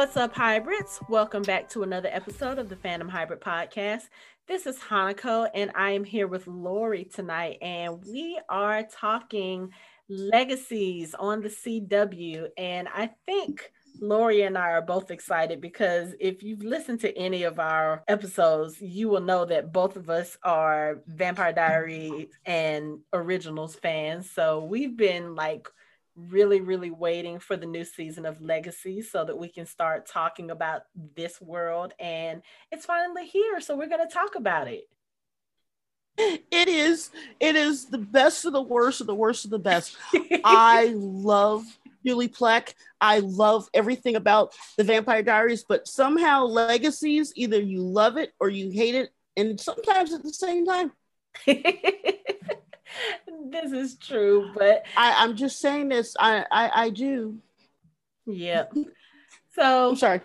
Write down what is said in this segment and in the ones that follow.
What's up, hybrids? Welcome back to another episode of the Fandom Hybrid Podcast. This is Hanako, and I am here with Lorrie tonight, and we are talking legacies on the CW. And I think Lorrie and I are both excited because if you've listened to any of our episodes, you will know that both of us are Vampire Diaries and Originals fans. So we've been like really, really waiting for the new season of Legacy so that we can start talking about this world. And it's finally here. So we're going to talk about it. It is. It is the best of the worst of the worst of the best. I love Julie Plec. I love everything about the Vampire Diaries, but somehow Legacies, either you love it or you hate it, and sometimes at the same time. this is true, but I, I'm just saying this. I I, I do. Yeah. So I'm sorry.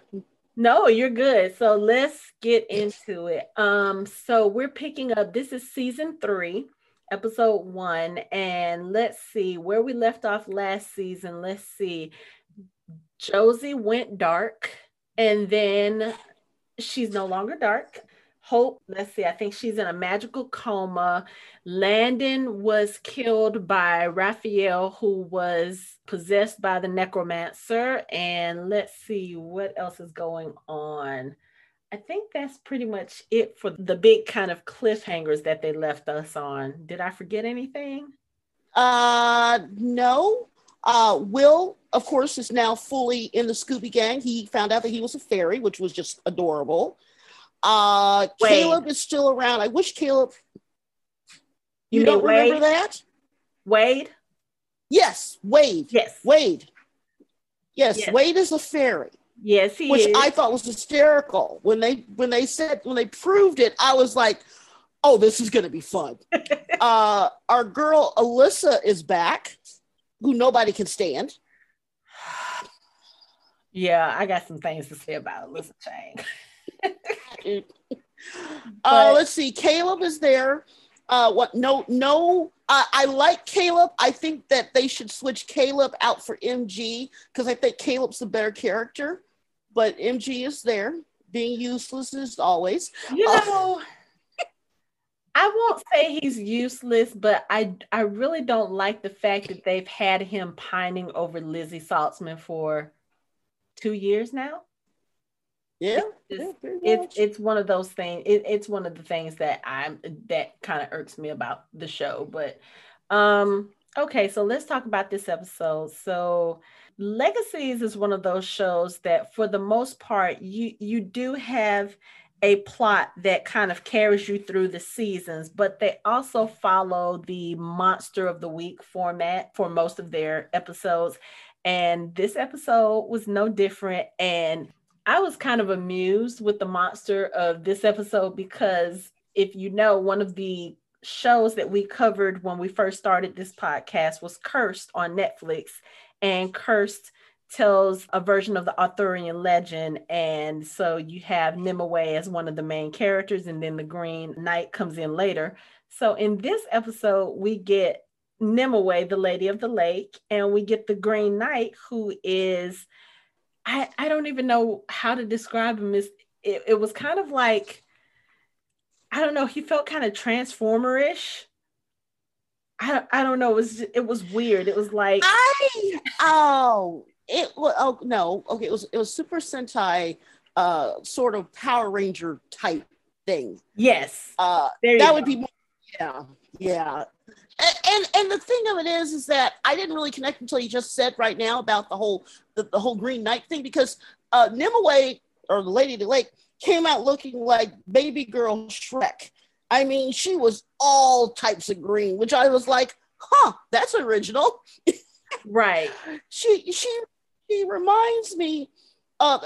No, you're good. So let's get into it. Um, so we're picking up. This is season three, episode one, and let's see where we left off last season. Let's see. Josie went dark, and then she's no longer dark. Hope, let's see, I think she's in a magical coma. Landon was killed by Raphael, who was possessed by the necromancer. And let's see what else is going on. I think that's pretty much it for the big kind of cliffhangers that they left us on. Did I forget anything? Uh, no. Uh, Will, of course, is now fully in the Scooby Gang. He found out that he was a fairy, which was just adorable. Uh, Caleb is still around. I wish Caleb. You, you don't Wade? remember that? Wade. Yes, Wade. Yes, Wade. Yes, yes. Wade is a fairy. Yes, he which is. I thought was hysterical when they when they said when they proved it. I was like, "Oh, this is going to be fun." uh, our girl Alyssa is back, who nobody can stand. Yeah, I got some things to say about Alyssa Chang. uh, let's see. Caleb is there. Uh, what? No, no. Uh, I like Caleb. I think that they should switch Caleb out for MG because I think Caleb's the better character. But MG is there, being useless as always. You uh, know, I won't say he's useless, but I I really don't like the fact that they've had him pining over Lizzie Saltzman for two years now. Yeah, it's, yeah, it's, it's one of those things. It, it's one of the things that I'm that kind of irks me about the show. But um, okay, so let's talk about this episode. So Legacies is one of those shows that, for the most part, you you do have a plot that kind of carries you through the seasons, but they also follow the monster of the week format for most of their episodes. And this episode was no different. And I was kind of amused with the monster of this episode because if you know, one of the shows that we covered when we first started this podcast was Cursed on Netflix. And Cursed tells a version of the Arthurian legend. And so you have Nimue as one of the main characters, and then the Green Knight comes in later. So in this episode, we get Nimue, the Lady of the Lake, and we get the Green Knight, who is I, I don't even know how to describe him. Is it, it was kind of like I don't know. He felt kind of transformerish. I I don't know. It was it was weird. It was like I oh it was oh no okay it was it was Super Sentai uh sort of Power Ranger type thing. Yes. Uh that go. would be more, yeah yeah and and the thing of it is is that i didn't really connect until you just said right now about the whole the, the whole green knight thing because uh nimue or the lady of the lake came out looking like baby girl shrek. I mean she was all types of green which i was like huh that's original. Right. She she she reminds me of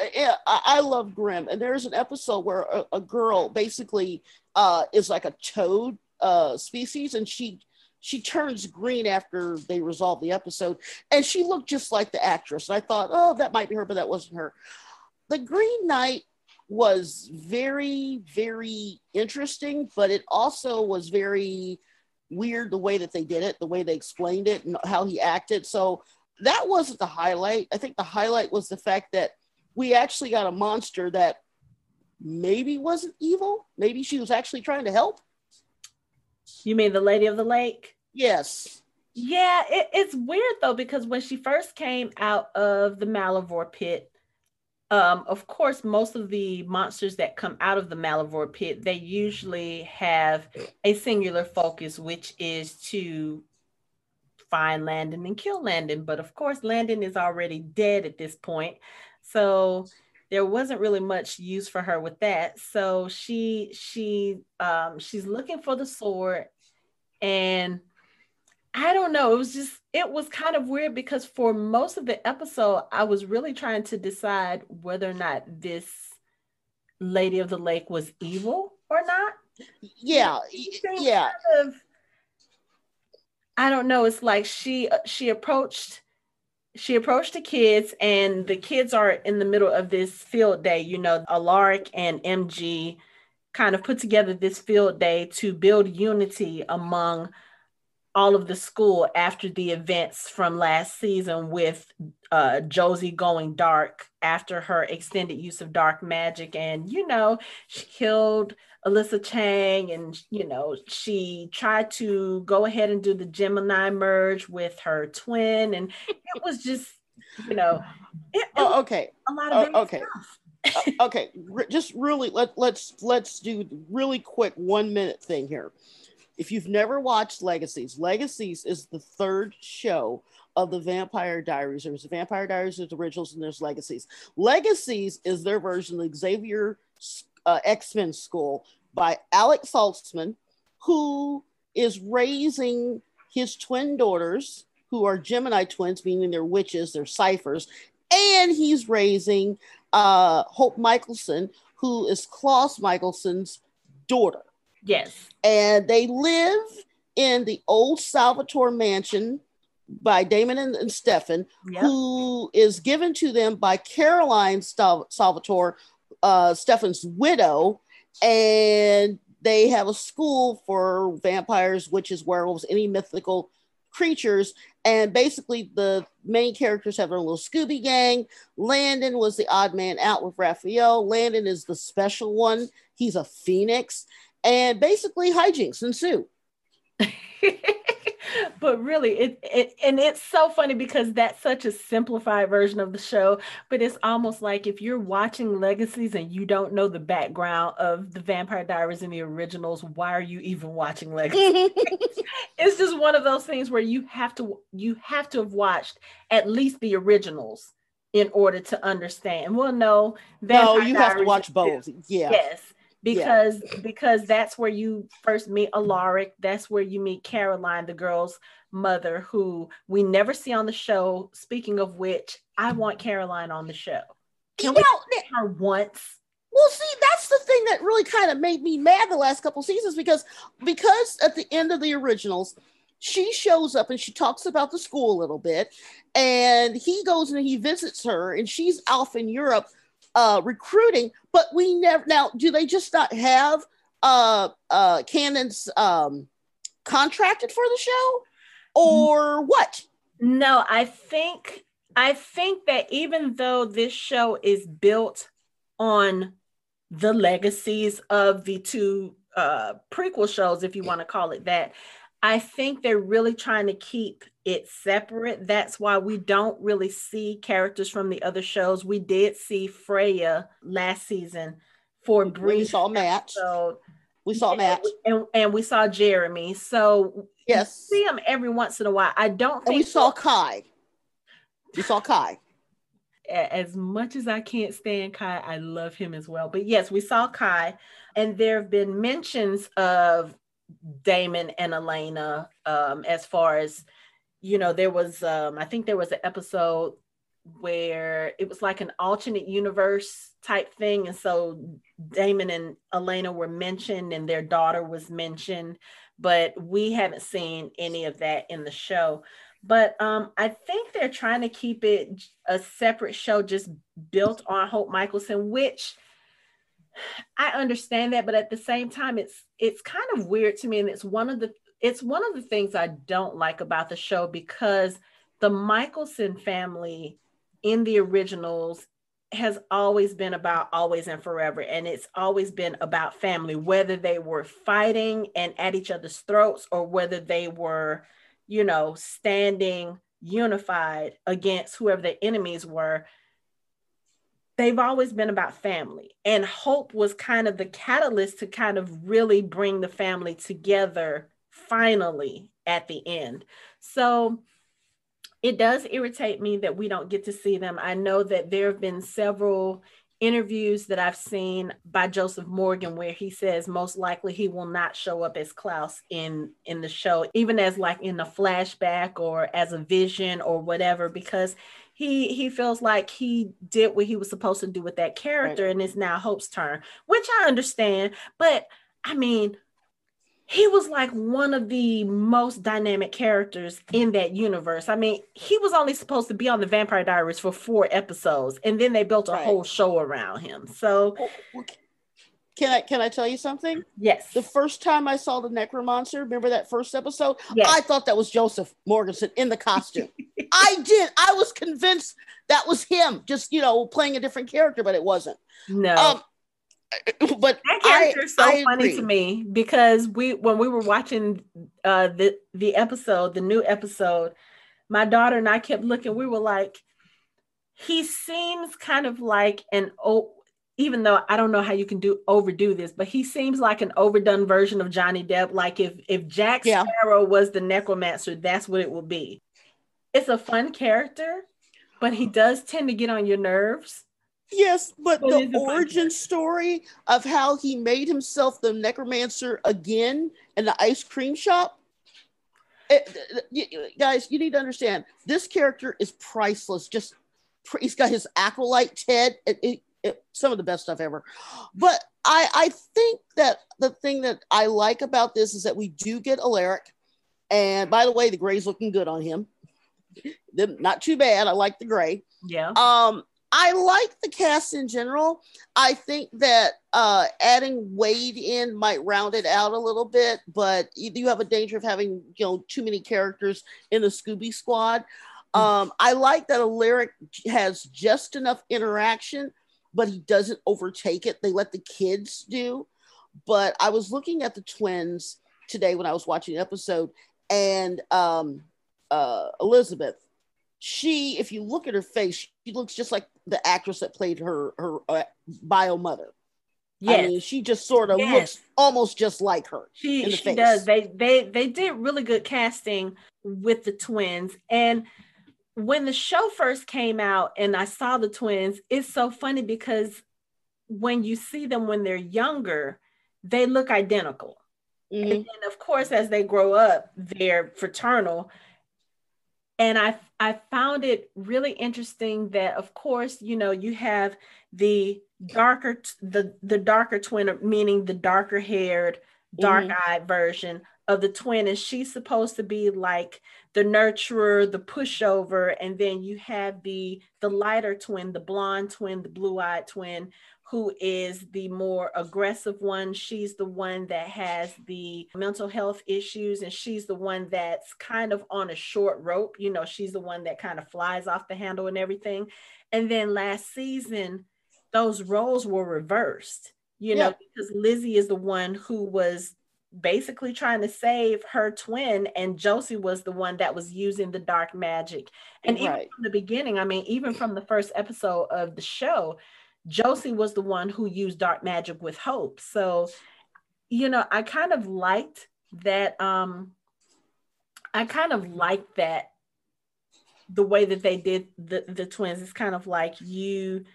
I love Grimm, and there's an episode where a, a girl basically uh, is like a toad uh, species, and she she turns green after they resolve the episode, and she looked just like the actress. And I thought, oh, that might be her, but that wasn't her. The Green Knight was very, very interesting, but it also was very weird the way that they did it, the way they explained it, and how he acted. So that wasn't the highlight. I think the highlight was the fact that we actually got a monster that maybe wasn't evil. Maybe she was actually trying to help. You mean the Lady of the Lake? Yes. Yeah, it, it's weird though because when she first came out of the Malivore pit, um, of course, most of the monsters that come out of the Malivore pit, they usually have a singular focus, which is to find Landon and kill Landon. But of course, Landon is already dead at this point. So there wasn't really much use for her with that. So she she um she's looking for the sword and I don't know. It was just, it was kind of weird because for most of the episode, I was really trying to decide whether or not this Lady of the Lake was evil or not. Yeah. Yeah. Kind of, I don't know. It's like she she approached she approached the kids and the kids are in the middle of this field day. You know, Alaric and MG kind of put together this field day to build unity among all of the school after the events from last season with uh, Josie going dark after her extended use of dark magic. And, you know, she killed Alyssa Chang and, you know, she tried to go ahead and do the Gemini merge with her twin. And it was just, you know, it, it oh, okay. A lot of oh, okay. uh, okay, just really let let's let's do really quick one minute thing here. If you've never watched Legacies, Legacies is the third show of the Vampire Diaries. There's the Vampire Diaries, there's originals, and there's Legacies. Legacies is their version of Xavier uh, X Men School by Alec Saltzman, who is raising his twin daughters, who are Gemini twins, meaning they're witches, they're ciphers, and he's raising uh, Hope Mikaelson, who is Klaus Mikaelson's daughter. Yes. And they live in the old Salvatore mansion by Damon and, and Stefan, yep. who is given to them by Caroline Salvatore, uh, Stefan's widow. And they have a school for vampires, witches, werewolves, any mythical creatures. And basically, the main characters have their little Scooby gang. Landon was the odd man out with Raphael. Landon is the special one. He's a phoenix and basically hijinks ensue. but really it, it and it's so funny because that's such a simplified version of the show but it's almost like if you're watching legacies and you don't know the background of the vampire diaries and the originals why are you even watching legacies? It's just one of those things where you have to you have to have watched at least the originals in order to understand. Well no no you have to watch both. yeah. Yes because yeah. because that's where you first meet Alaric. That's where you meet Caroline, the girl's mother, who we never see on the show. Speaking of which, I want Caroline on the show. Can you we know, her once? Well, see, that's the thing that really kind of made me mad the last couple seasons because because at the end of the originals, she shows up and she talks about the school a little bit, and he goes and he visits her, and she's off in Europe uh, recruiting, but we never now do they just not have uh uh Candice um contracted for the show or what? No, I think I think that even though this show is built on the legacies of the two uh prequel shows if you want to call it that, I think they're really trying to keep it separate. That's why we don't really see characters from the other shows. We did see Freya last season for a brief. We saw Matt. So we saw Matt, and, and we saw Jeremy. So yes, see them every once in a while. I don't. And we saw Kai. We saw Kai. As much as I can't stand Kai, I love him as well. But yes, we saw Kai, and there have been mentions of Damon and Elena um, as far as you know there was um, I think there was an episode where it was like an alternate universe type thing. And so Damon and Elena were mentioned and their daughter was mentioned but we haven't seen any of that in the show. But um, I think they're trying to keep it a separate show just built on Hope Mikaelson which I understand that, but at the same time, it's it's kind of weird to me, and it's one of the it's one of the things I don't like about the show because the Mikaelson family in the originals has always been about always and forever and it's always been about family whether they were fighting and at each other's throats or whether they were you know standing unified against whoever the enemies were they've always been about family and hope was kind of the catalyst to kind of really bring the family together finally at the end so it does irritate me that we don't get to see them. I know that there have been several interviews that I've seen by Joseph Morgan where he says most likely he will not show up as Klaus in in the show even as like in a flashback or as a vision or whatever because he he feels like he did what he was supposed to do with that character right. and it's now Hope's turn which I understand but I mean he was like one of the most dynamic characters in that universe. I mean, he was only supposed to be on the Vampire Diaries for four episodes, and then they built a right. whole show around him. So, can I can I tell you something? Yes. The first time I saw the Necromancer, remember that first episode? Yes. I thought that was Joseph Morgensen in the costume. I did. I was convinced that was him, just you know, playing a different character, but it wasn't. No. Um, but that character is so I funny agree. to me because we when we were watching uh the the episode, the new episode, my daughter and I kept looking. We were like, he seems kind of like an oh, even though I don't know how you can do overdo this, but he seems like an overdone version of Johnny Depp. Like if if Jack yeah. Sparrow was the necromancer, that's what it would be. It's a fun character, but he does tend to get on your nerves Yes, but the origin story of how he made himself the necromancer again in the ice cream shop. Eh, it, it, guys, you need to understand this character is priceless. Just he's got his acolyte Ted. It, some of the best stuff ever. But I, I think that the thing that I like about this is that we do get Alaric. And by the way, the gray's looking good on him. Not too bad. I like the gray. Yeah. Um, I like the cast in general. I think that uh, adding Wade in might round it out a little bit, but you, you have a danger of having you know too many characters in the Scooby Squad. Hmm. Um, I like that Alaric has just enough interaction, but he doesn't overtake it. They let the kids do. But I was looking at the twins today when I was watching the episode, and um, uh, Elizabeth she, if you look at her face, she looks just like the actress that played her her uh, bio mother. Yes. I mean, she just sort of yes. looks almost just like her. She, she does. They they they did really good casting with the twins. And when the show first came out and I saw the twins, it's so funny because when you see them when they're younger, they look identical. Mm-hmm. And then of course, as they grow up, they're fraternal and I I found it really interesting that of course you know you have the darker the the darker twin meaning the darker haired dark eyed mm-hmm. version of the twin and she's supposed to be like the nurturer the pushover and then you have the the lighter twin the blonde twin the blue eyed twin who is the more aggressive one. She's the one that has the mental health issues, and she's the one that's kind of on a short rope. You know, she's the one that kind of flies off the handle and everything. And then last season, those roles were reversed, you yeah. know, because Lizzie is the one who was basically trying to save her twin and Josie was the one that was using the dark magic. And right. even from the beginning, I mean even from the first episode of the show, Josie was the one who used dark magic with Hope. So, you know, I kind of liked that. Um, I kind of liked that the way that they did the, the twins. It's kind of like you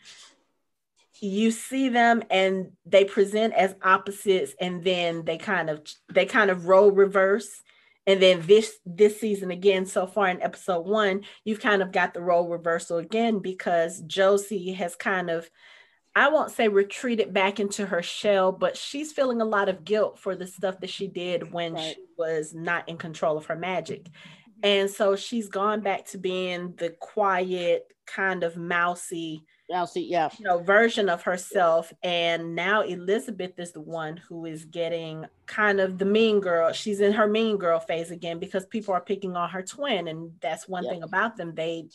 you see them and they present as opposites and then they kind of they kind of roll reverse and then this this season again so far in episode one you've kind of got the role reversal again because josie has kind of I won't say retreated back into her shell, but she's feeling a lot of guilt for the stuff that she did when right. she was not in control of her magic. Mm-hmm. And so she's gone back to being the quiet, kind of mousy, mousy, yeah, you know, version of herself. And now Elizabeth is the one who is getting kind of the mean girl. She's in her mean girl phase again because people are picking on her twin, and that's one yep. thing about them. They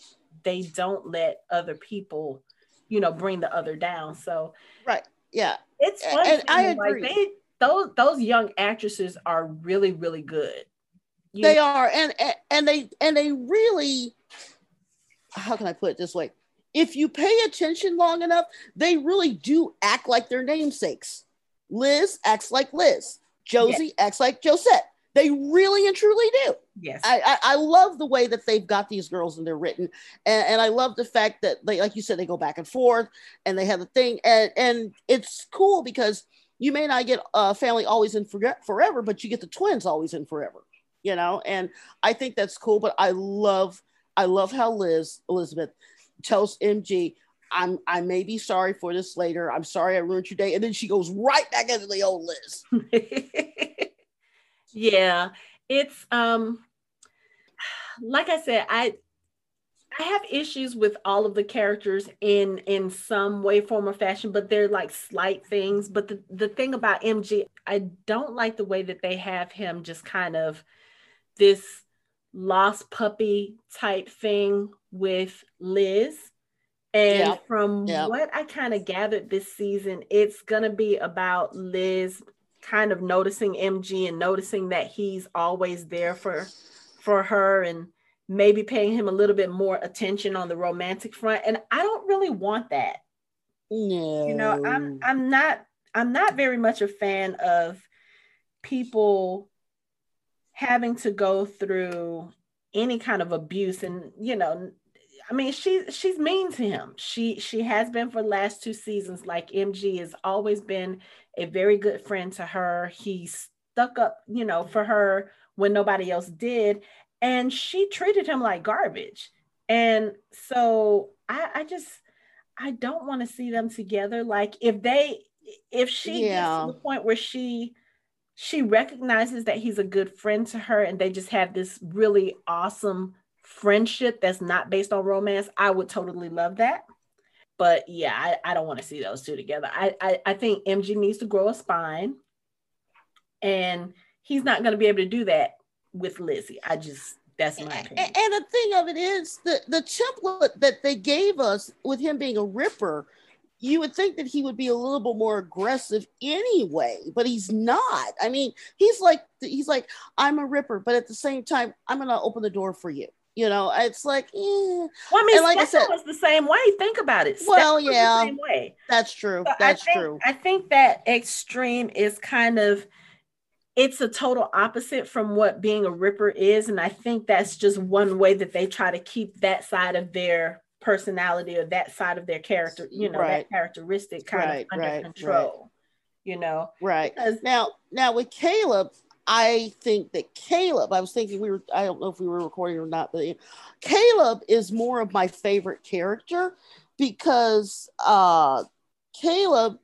they don't let other people you know bring the other down. So right, yeah, it's fun. And I agree. Like they, those those young actresses are really really good. You they know? are, and, and and they and they really. How can I put it this way? If you pay attention long enough, they really do act like their namesakes. Liz acts like Liz. Josie yes. acts like Josette. They really and truly do. Yes. I, I, I, love the way that they've got these girls and they're written. And, and I love the fact that they, like you said, they go back and forth and they have the thing. And, and it's cool because you may not get a family always in forever, but you get the twins always in forever, you know? And I think that's cool. But I love, I love how Liz, Elizabeth tells MG, I'm I may be sorry for this later. I'm sorry I ruined your day. And then she goes right back into the old Liz. yeah. It's um like I said, I I have issues with all of the characters in in some way, form, or fashion, but they're like slight things. But the, the thing about MG, I don't like the way that they have him just kind of this lost puppy type thing with Liz and yeah. from yeah. what I kind of gathered this season, it's going to be about Liz kind of noticing MG and noticing that he's always there for for her and maybe paying him a little bit more attention on the romantic front and I don't really want that. No. You know, I'm I'm not I'm not very much a fan of people having to go through any kind of abuse and you know I mean, she's she's mean to him. She she has been for the last two seasons. Like MG has always been a very good friend to her. He stuck up, you know, for her when nobody else did, and she treated him like garbage. And so I, I just I don't want to see them together. Like if they if she yeah. gets to the point where she she recognizes that he's a good friend to her and they just have this really awesome friendship that's not based on romance, I would totally love that. But yeah, I, I don't want to see those two together. I, I, I think MG needs to grow a spine, and he's not going to be able to do that with Lizzie. I just that's my opinion. And, and the thing of it is the the template that they gave us with him being a ripper you would think that he would be a little bit more aggressive anyway but he's not i mean he's like he's like i'm a ripper but at the same time i'm gonna open the door for you you know, it's like, eh. well, I mean, and like I said, was the same way. Think about it. well, yeah, same way. That's true. So that's I think, true. I think that extreme is kind of it's a total opposite from what being a ripper is, and I think that's just one way that they try to keep that side of their personality or that side of their character, you know, right. that characteristic kind right, of under right, control. You know, right because now. Now with Caleb, I think that Caleb, I was thinking we were, I don't know if we were recording or not, but Caleb is more of my favorite character because uh, Caleb,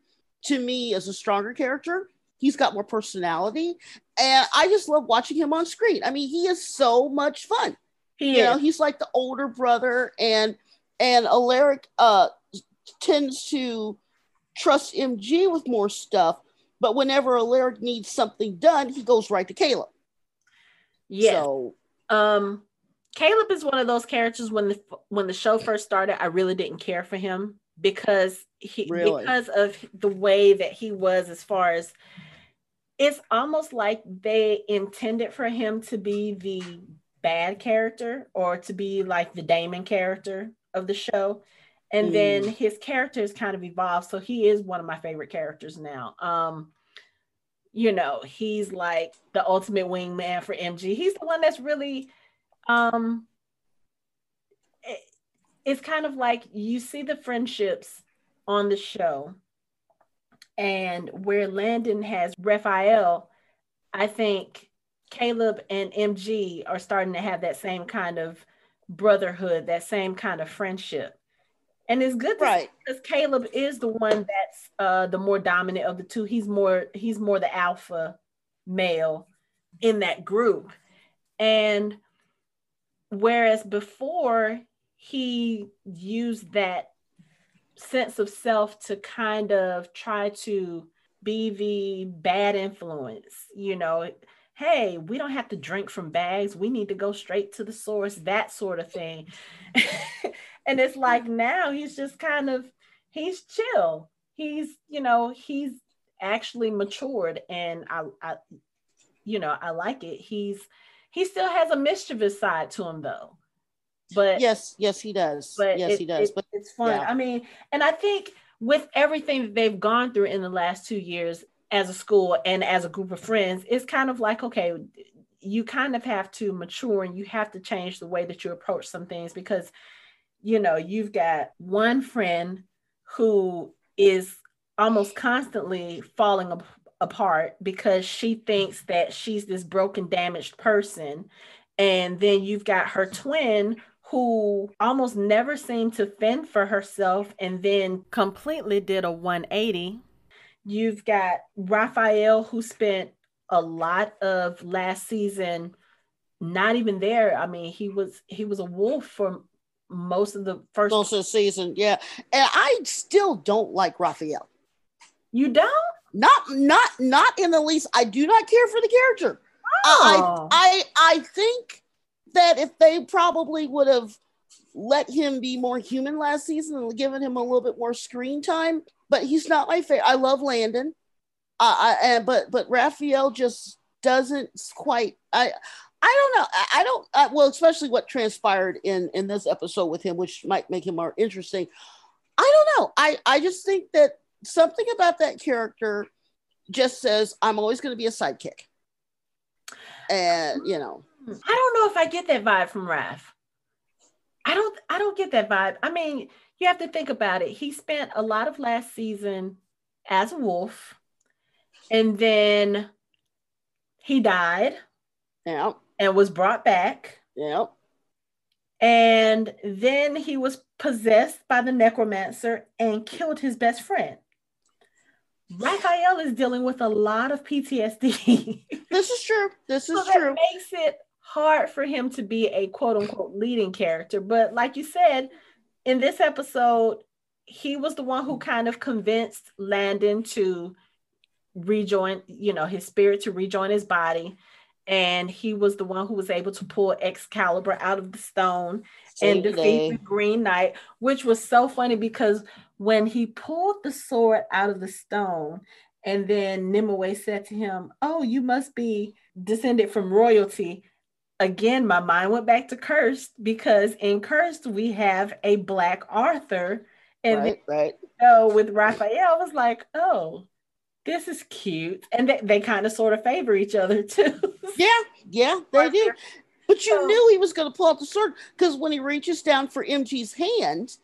to me, is a stronger character. He's got more personality. And I just love watching him on screen. I mean, he is so much fun. He you is. know, he's like the older brother, and and Alaric uh, tends to trust MG with more stuff but whenever Alaric needs something done, he goes right to Caleb. Yeah. So, um, Caleb is one of those characters when the when the show first started, I really didn't care for him because he really? because of the way that he was as far as it's almost like they intended for him to be the bad character or to be like the Damon character of the show. And mm. then his character has kind of evolved. So he is one of my favorite characters now. Um you know he's like the ultimate wingman for mg he's the one that's really um it, it's kind of like you see the friendships on the show and where landon has raphael i think caleb and mg are starting to have that same kind of brotherhood that same kind of friendship and it's good right. because Caleb is the one that's uh, the more dominant of the two. He's more he's more the alpha male in that group. And whereas before he used that sense of self to kind of try to be the bad influence, you know, hey, we don't have to drink from bags. We need to go straight to the source, that sort of thing. and it's like now he's just kind of he's chill. He's, you know, he's actually matured and I, I you know, I like it. He's he still has a mischievous side to him though. But yes, yes, he does. But yes, it, he does. It, but it's fun. Yeah. I mean, and I think with everything that they've gone through in the last two years as a school and as a group of friends, it's kind of like, okay, you kind of have to mature and you have to change the way that you approach some things because, you know, you've got one friend who is almost constantly falling apart because she thinks that she's this broken, damaged person. And then you've got her twin who almost never seemed to fend for herself and then completely did a 180. You've got Raphael, who spent a lot of last season not even there. I mean, he was he was a wolf for most of the first most of the season. Yeah, and I still don't like Raphael. You don't? Not not not in the least. I do not care for the character. Oh. I I I think that if they probably would have let him be more human last season and given him a little bit more screen time, but he's not my favorite. I love Landon, uh, I, and but but Raphael just doesn't quite. I I don't know. I, I don't. I, well, especially what transpired in in this episode with him, which might make him more interesting. I don't know. I I just think that something about that character just says I'm always going to be a sidekick, and you know. I don't know if I get that vibe from Raph. I don't I don't get that vibe. I mean, you have to think about it. He spent a lot of last season as a wolf, and then he died. Yeah. And was brought back. Yep. And then he was possessed by the necromancer and killed his best friend. Raphael is dealing with a lot of PTSD. this is true. This is so true. makes it hard for him to be a quote unquote leading character. But like you said, in this episode, he was the one who kind of convinced Landon to rejoin, you know, his spirit to rejoin his body. And he was the one who was able to pull Excalibur out of the stone and defeat the Green Knight, which was so funny because when he pulled the sword out of the stone, and then Nimue said to him, Oh, you must be descended from royalty. Again, my mind went back to Cursed because in Cursed we have a black Arthur. And right, then, right. So with Raphael, I was like, oh, this is cute. And they, they kind of sort of favor each other too. yeah, yeah, they do. But you so, knew he was going to pull out the sword because when he reaches down for MG's hand,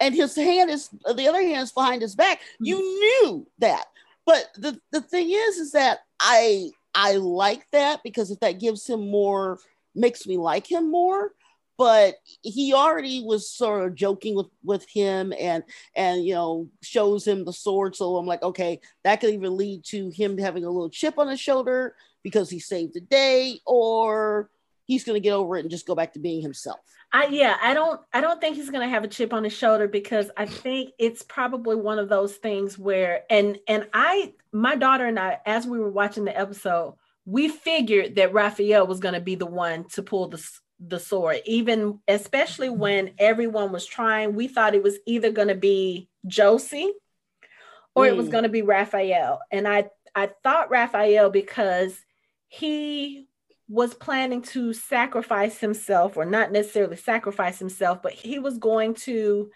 and his hand is the other hand is behind his back, you mm-hmm. knew that. But the the thing is, is that I I like that because if that gives him more, makes me like him more but he already was sort of joking with with him and and you know shows him the sword. So i'm like okay that could even lead to him having a little chip on his shoulder because he saved the day or he's going to get over it and just go back to being himself. I, yeah, I don't I don't think he's gonna have a chip on his shoulder because I think it's probably one of those things where and and I my daughter and I as we were watching the episode we figured that Raphael was gonna be the one to pull the the sword, even especially when everyone was trying. We thought it was either going to be Josie or mm. it was mm. going to be Raphael. And I, I thought Raphael because he was planning to sacrifice himself, or not necessarily sacrifice himself, but he was going to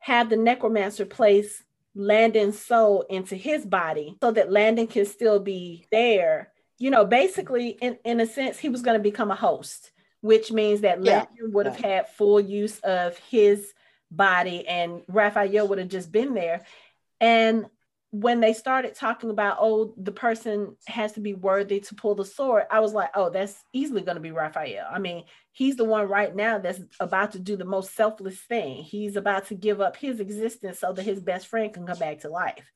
have the necromancer place Landon's soul into his body so that Landon can still be there. You know, basically, in, in a sense, he was going to become a host which means that yeah. would have yeah. had full use of his body and Raphael would have just been there. And when they started talking about, oh, the person has to be worthy to pull the sword, I was like, oh, that's easily going to be Raphael. I mean, he's the one right now that's about to do the most selfless thing. He's about to give up his existence so that his best friend can come back to life,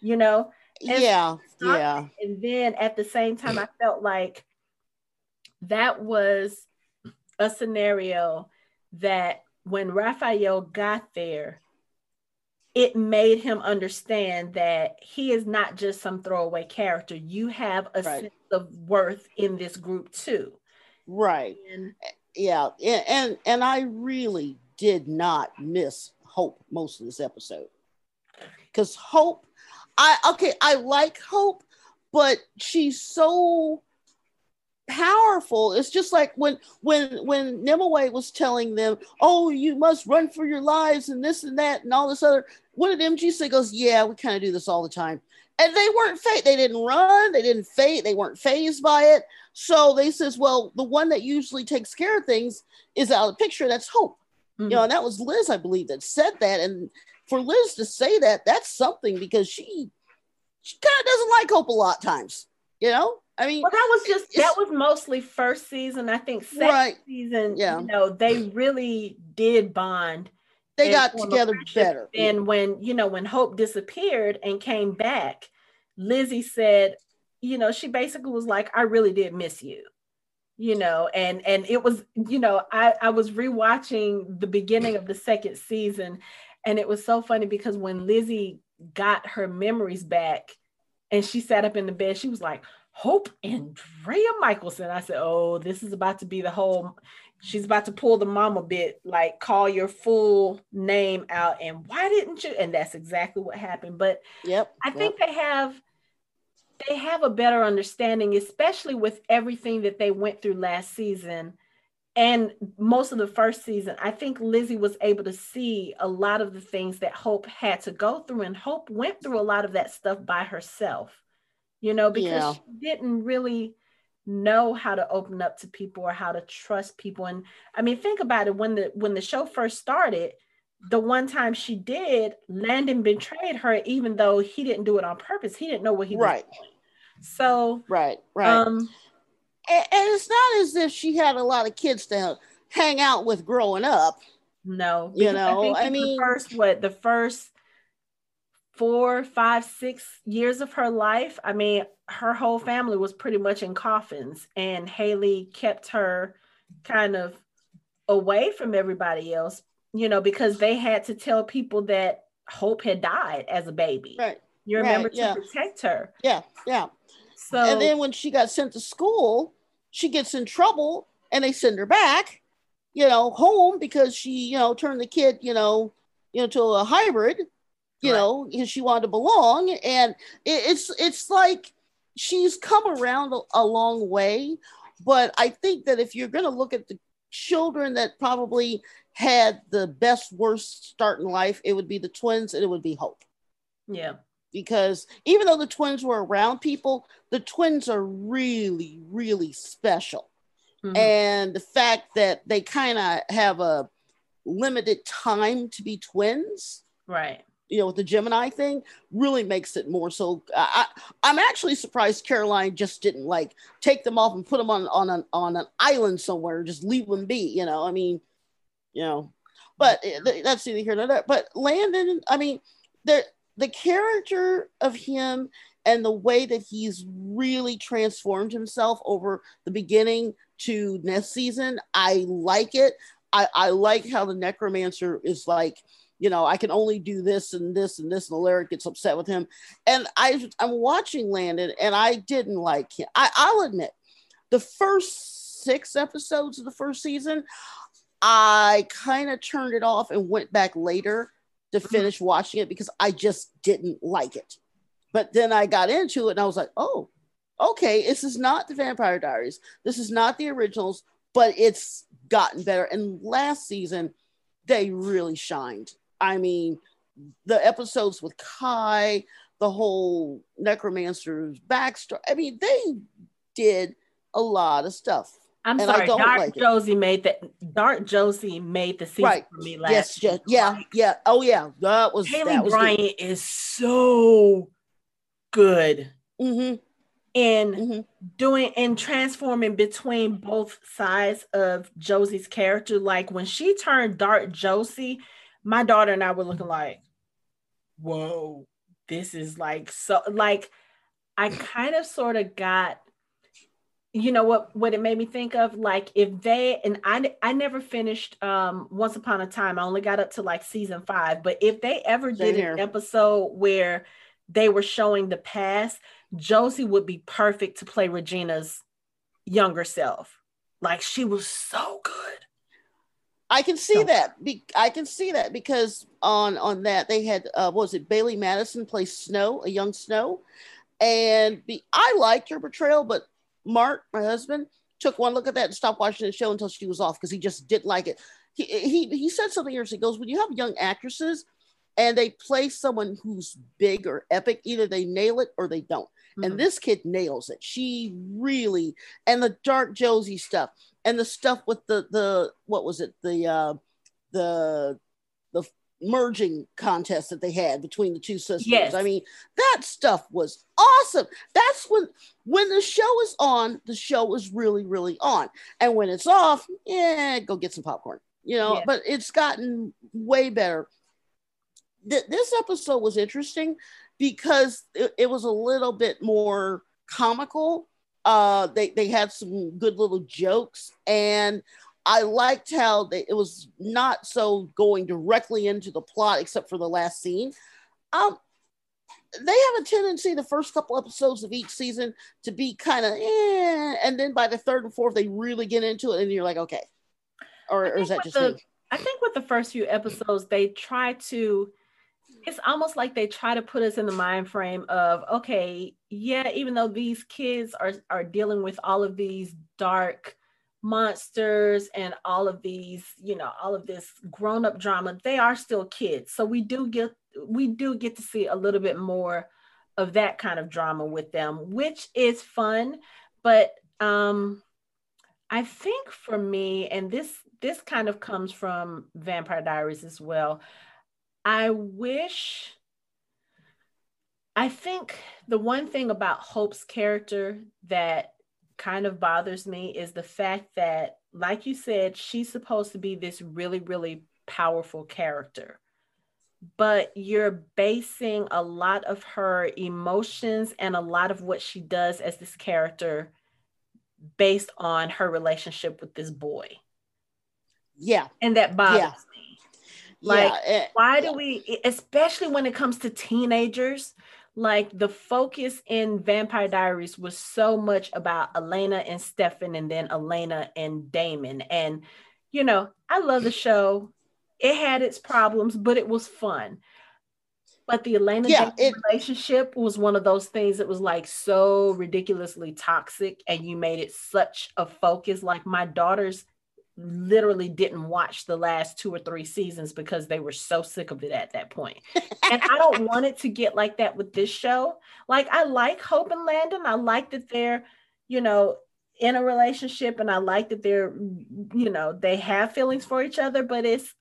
you know? Yeah, yeah. And then at the same time, I felt like that was a scenario that when Raphael got there, it made him understand that he is not just some throwaway character. You have a right. sense of worth in this group too. Right. And, yeah. And and I really did not miss Hope most of this episode. because Hope, I okay, I like Hope, but she's so powerful. It's just like when when when Nimue was telling them, "Oh, you must run for your lives and this and that and all this other." What did MG say? Goes, "Yeah, we kind of do this all the time." And they weren't fake. They didn't run. They didn't fade. They weren't phased by it. So they says, "Well, the one that usually takes care of things is out of the picture. That's Hope." Mm-hmm. You know, and that was Liz, I believe, that said that. And for Liz to say that, that's something because she she kind of doesn't like Hope a lot of times. You know, I mean, well, that was just that was mostly first season. I think second right. season, yeah. you know, they really did bond. They got together better. And when you know when Hope disappeared and came back, Lizzie said, you know, she basically was like, "I really did miss you," you know, and and it was, you know, I I was rewatching the beginning of the second season, and it was so funny because when Lizzie got her memories back, and she sat up in the bed, she was like Hope Andrea Mikaelson. I said, Oh, this is about to be the whole, she's about to pull the mama bit, like call your full name out. And why didn't you? And that's exactly what happened. But yep, I think yep. they have they have a better understanding, especially with everything that they went through last season and most of the first season. I think Lizzie was able to see a lot of the things that Hope had to go through, and Hope went through a lot of that stuff by herself you know, because yeah. she didn't really know how to open up to people or how to trust people. And I mean, think about it when the when the show first started, the one time she did, Landon betrayed her, even though he didn't do it on purpose. He didn't know what he was right. doing. So right, right. Um, and, it's not as if she had a lot of kids to hang out with growing up. No, you know, I, I mean, first what the first four, five, six years of her life, I mean, her whole family was pretty much in coffins, and Haley kept her kind of away from everybody else, you know, because they had to tell people that Hope had died as a baby. Right. You remember right, yeah. to protect her. Yeah, yeah. So and then when she got sent to school, she gets in trouble and they send her back, you know, home because she, you know, turned the kid, you know, you know, to a hybrid you right. know, because she wanted to belong. And it, it's it's like she's come around a, a long way. But I think that if you're going to look at the children that probably had the best worst start in life, it would be the twins and it would be Hope. Yeah. Because even though the twins were around people, the twins are really, really special. Mm-hmm. And the fact that they kind of have a limited time to be twins. Right you know, with the Gemini thing really makes it more so. I, I'm actually surprised Caroline just didn't like take them off and put them on on an on an island somewhere, just leave them be. You know, I mean, you know, but that's neither here nor there. But Landon, I mean, the the character of him and the way that he's really transformed himself over the beginning to next season, I like it. I, I like how the necromancer is like you know, I can only do this and this and this, and Alaric gets upset with him. And I, I'm watching Landon, and I didn't like him. I, I'll admit, the first six episodes of the first season, I kind of turned it off and went back later to mm-hmm. finish watching it because I just didn't like it. But then I got into it, and I was like, oh, okay, this is not the Vampire Diaries. This is not the originals, but it's gotten better. And last season, they really shined. I mean, the episodes with Kai, the whole necromancer's backstory. I mean, they did a lot of stuff. I'm and sorry, Dark like Josie it. made that. Dark Josie made the season right. for me last. Yes, yeah, yeah. Oh yeah, that was. Kaylee that was Bryant good. is so good. Mm-hmm. In mm-hmm. doing and transforming between both sides of Josie's character. Like when she turned Dark Josie, my daughter and I were looking like, whoa, this is like so like I kind of sort of got you know what what it made me think of like if they and I I never finished um once upon a time I only got up to like season 5 but if they ever did an episode where they were showing the past Josie would be perfect to play Regina's younger self like she was so good I can see so. that. Be- I can see that because on on that they had uh, was it Bailee Madison play Snow, a young Snow, and be, I liked her portrayal, but Mark, my husband, took one look at that and stopped watching the show until she was off because he just didn't like it. He, he he said something here. He goes, when you have young actresses and they play someone who's big or epic, either they nail it or they don't. Mm-hmm. And this kid nails it. She really and the dark Josie stuff and the stuff with the the what was it the uh the the merging contest that they had between the two sisters. Yes. I mean, that stuff was awesome. That's when when the show is on, the show is really, really on. And when it's off, yeah, go get some popcorn. You know, but it's gotten way better. Th- this episode was interesting because it, it was a little bit more comical. Uh, they they had some good little jokes, and I liked how they, it was not so going directly into the plot, except for the last scene. Um, they have a tendency the first couple episodes of each season to be kind of eh, and then by the third and fourth they really get into it, and you're like, okay, or, or is that just the, me? I think with the first few episodes they try to it's almost like they try to put us in the mind frame of okay yeah even though these kids are are dealing with all of these dark monsters and all of these you know all of this grown up drama they are still kids. So we do get we do get to see a little bit more of that kind of drama with them which is fun. But um i think for me and this this kind of comes from vampire diaries as well I wish, I think the one thing about Hope's character that kind of bothers me is the fact that, like you said, she's supposed to be this really, really powerful character. But you're basing a lot of her emotions and a lot of what she does as this character based on her relationship with this boy. Yeah. And that bothers yeah. Like, yeah, it, why do yeah. we, especially when it comes to teenagers, like the focus in Vampire Diaries was so much about Elena and Stefan and then Elena and Damon. And, you know, I love the show. It had its problems, but it was fun. But the Elena yeah, it, relationship was one of those things that was like so ridiculously toxic, and you made it such a focus. Like my daughter's literally didn't watch the last two or three seasons because they were so sick of it at that point. and I don't want it to get like that with this show. Like I like Hope and Landon. I like that they're, you know, in a relationship and I like that they're, you know, they have feelings for each other, but it's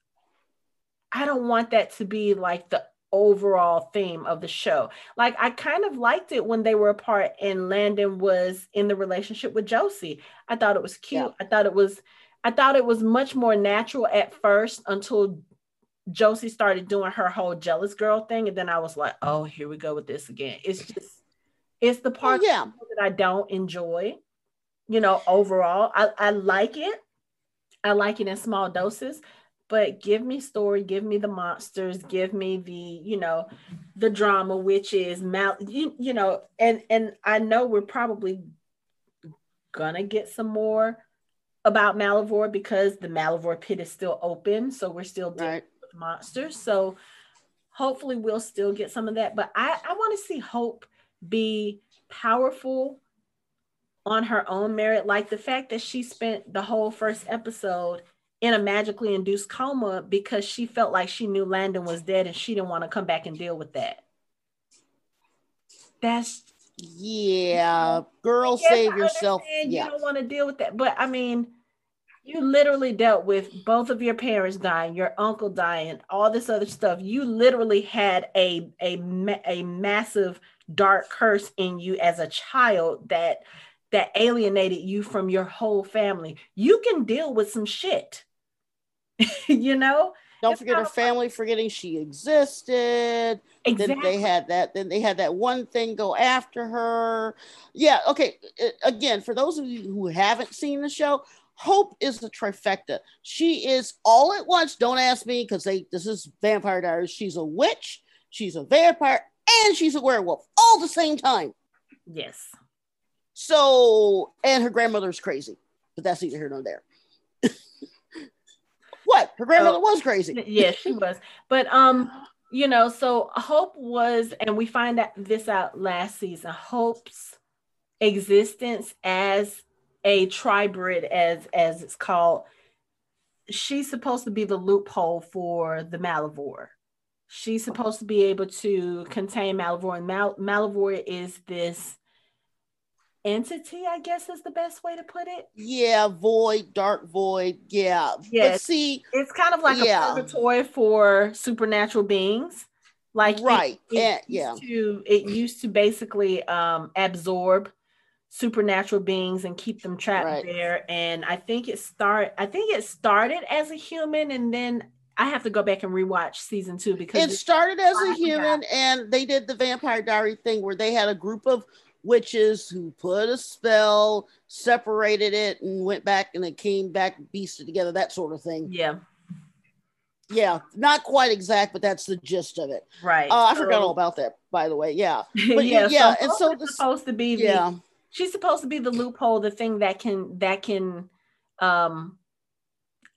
I don't want that to be like the overall theme of the show. Like I kind of liked it when they were apart and Landon was in the relationship with Josie. I thought it was cute. Yeah. I thought it was I thought it was much more natural at first until Josie started doing her whole jealous girl thing. And then I was like, oh, here we go with this again. It's just, it's the oh, part oh, yeah. that I don't enjoy, you know, overall. I, I like it. I like it in small doses, but give me story, give me the monsters, give me the, you know, the drama, which is mal, you, you know, and and I know we're probably gonna get some more about Malivore because the Malivore pit is still open. So we're still dealing right. with monsters. So hopefully we'll still get some of that. But I, I want to see Hope be powerful on her own merit. Like the fact that she spent the whole first episode in a magically induced coma because she felt like she knew Landon was dead and she didn't want to come back and deal with that. That's yeah, girl, yes, save yourself. Yeah. You don't want to deal with that. But I mean, you literally dealt with both of your parents dying, your uncle dying, all this other stuff. You literally had a a a massive dark curse in you as a child that that alienated you from your whole family. You can deal with some shit. you know? Don't forget her family forgetting she existed. Exactly. Then they had that. Then they had that one thing go after her. Yeah. Okay. Again, for those of you who haven't seen the show, Hope is the trifecta. She is all at once. Don't ask me because they. This is Vampire Diaries. She's a witch. She's a vampire, and she's a werewolf all the same time. Yes. So, and her grandmother's crazy, but that's neither here nor there. What? Her grandmother was crazy. Yeah, she was. But um, you know, so Hope was, and we find that this out last season. Hope's existence as a tribrid, as as it's called, she's supposed to be the loophole for the Malivore. She's supposed to be able to contain Malivore, and Mal- Malivore is this entity, I guess is the best way to put it. Yeah, void, dark void. Yeah. Yes. But see, It's kind of like Yeah. a purgatory for supernatural beings. Like Right, it, and- used yeah. to it used to basically um absorb supernatural beings and keep them trapped Right. there. And I think it start I think it started as a human and then I have to go back and rewatch season two because it started as a human, and they did the Vampire Diary thing where they had a group of witches who put a spell, separated it, and went back, and it came back, beasted together, that sort of thing. yeah, Yeah, not quite exact, but that's the gist of it. right. Uh, I forgot all about that, by the way. Yeah, But yeah, yeah, and so is this- supposed to be the yeah, she's supposed to be the loophole the thing that can that can um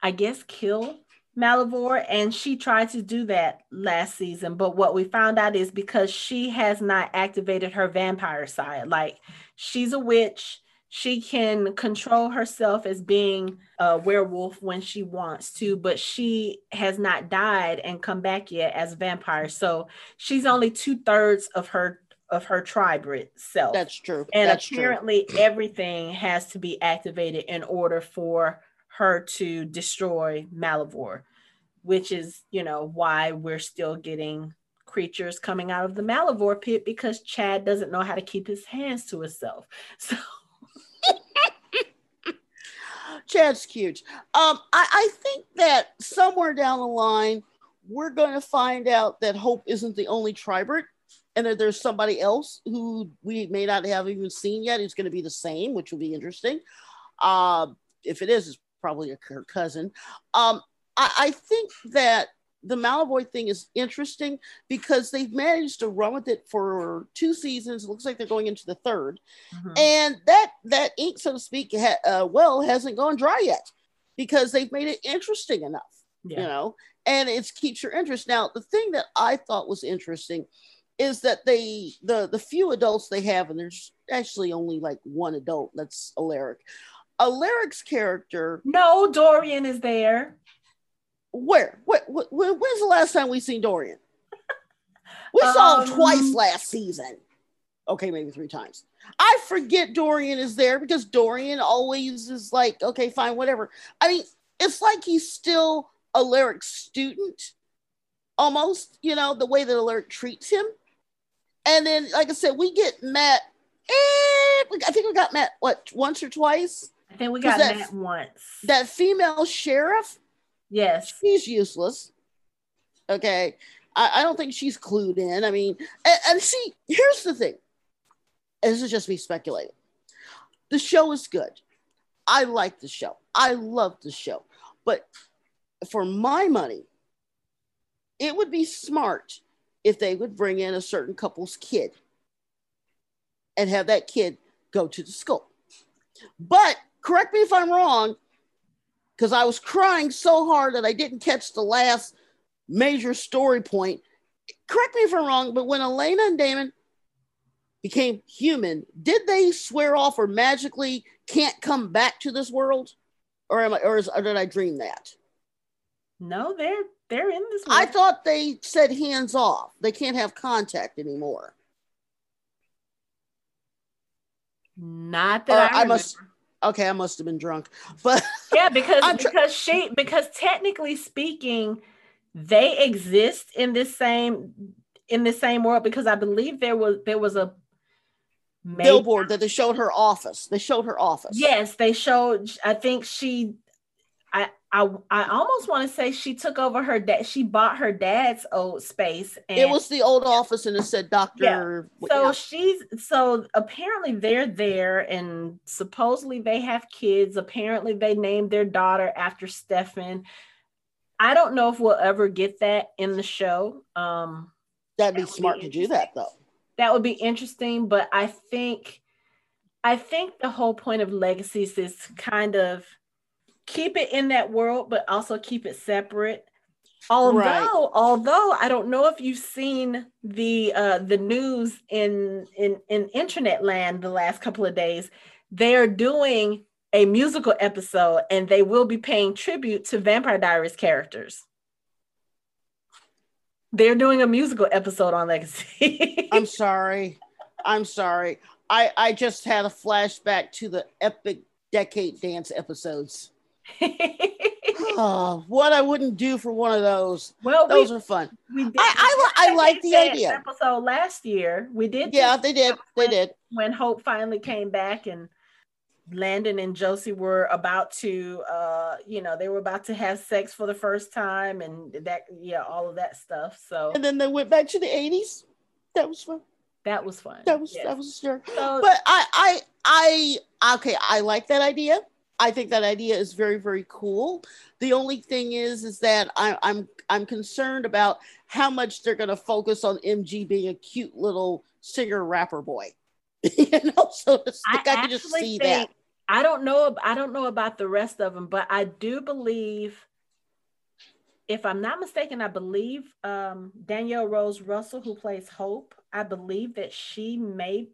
i guess kill malivore and she tried to do that last season. But what we found out is because she has not activated her vampire side. Like she's a witch. She can control herself as being a werewolf when she wants to but she has not died and come back yet as a vampire. So she's only two-thirds of her of her tribrid self that's true. and that's true. apparently everything has to be activated in order for her to destroy Malivore, which is, you know, why we're still getting creatures coming out of the Malivore pit because Chad doesn't know how to keep his hands to himself. So Chad's cute. Um, I, I think that somewhere down the line, we're going to find out that Hope isn't the only tribrid and that there's somebody else who we may not have even seen yet who's going to be the same, which will be interesting. Uh, if it is, it's probably a, her cousin. Um, I, I think that the Malivore thing is interesting because they've managed to run with it for two seasons. It looks like they're going into the third mhm. and that that ink so to speak ha- uh, well hasn't gone dry yet because they've made it interesting enough yeah. you know and it keeps your interest now the thing that i thought was interesting is that they the the few adults they have and there's actually only like one adult that's alaric alaric's character. No, Dorian is there. where? What, what when's the last time we seen dorian? We saw him Um, twice last season. Okay maybe three times. I forget dorian is there because dorian always is like okay fine whatever. I mean it's like he's still Alaric student almost you know the way that alaric treats him. And then like i said we get matt eh, i think we got matt what once or twice I think we got that- that once. that female sheriff yes. she's useless. Okay. I, I don't think she's clued in. I mean, and, and see, here's the thing. This is just me speculating. The show is good. I like the show. I love the show. But for my money, it would be smart if they would bring in a certain couple's kid and have that kid go to the school. But correct me if I'm wrong, because I was crying so hard that I didn't catch the last major story point. Correct me if I'm wrong, but when Elena and Damon became human, did they swear off or magically can't come back to this world? Or am I or, is, or did I dream that? No, they're they're in this World. I thought they said hands off. They can't have contact anymore. Not Or that I, I must-. Okay, I must have been drunk. But Yeah, because tr- because she because technically speaking, they exist in this same in the same world because I believe there was there was a billboard that they showed her office. They showed her office. Yes, they showed. I think she. I I almost want to say she took over her dad. She bought her dad's old space, and It was the old office and it said Dr. Yeah. so yeah. she's so apparently they're there, and supposedly they have kids. Apparently they named their daughter after Stefan. I don't know if we'll ever get that in the show. Um, That'd be that would be smart to do that though. that would be interesting, but I think I think the whole point of legacies is kind of keep it in that world, but also keep it separate. Although, Right. although I don't know if you've seen the uh, the news in in in internet land the last couple of days, they're doing a musical episode, and they will be paying tribute to Vampire Diaries characters. They're doing a musical episode on Legacy. I'm sorry. I'm sorry. I I just had a flashback to the epic decade dance episodes. Oh, what I wouldn't do for one of those. well, Those we, are fun. we did, I- I I like the idea. Episode last year, we did. Yeah, they did. They did. when Hope finally came back and Landon and Josie were about to, uh, you know, they were about to have sex for the first time, and that, yeah, all of that stuff. So And then they went back to the 80s. That was fun. that was fun. That was Yes. that was sure. So, But I I I okay, I like that idea. I think that idea is very very cool. The only thing is is that I, I'm I'm concerned about how much they're going to focus on MG being a cute little singer rapper boy. you know, so to I speak, I, can just see think that. I don't know. I don't know about the rest of them, but I do believe, if I'm not mistaken, I believe um, Danielle Rose Russell, who plays Hope, I believe that she may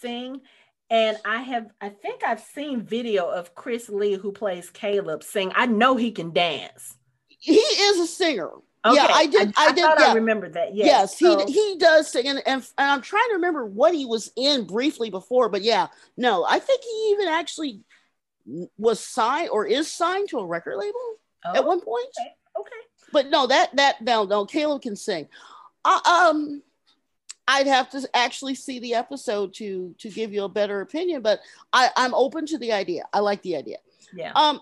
sing. And I have, I think I've seen video of Chris Lee, who plays Caleb, sing. I know he can dance. He is a singer. Yeah, I did- I did, yeah. I remember that. Yes, Yes, So- he he does sing, and, and and I'm trying to remember what he was in briefly before, but yeah, no, I think he even actually was signed or is signed to a record label Oh, at one point. okay. okay. But no, that that no no Caleb can sing. Uh, um, I'd have to actually see the episode to to give you a better opinion, but I I'm open to the idea. I like the idea. Yeah. Um,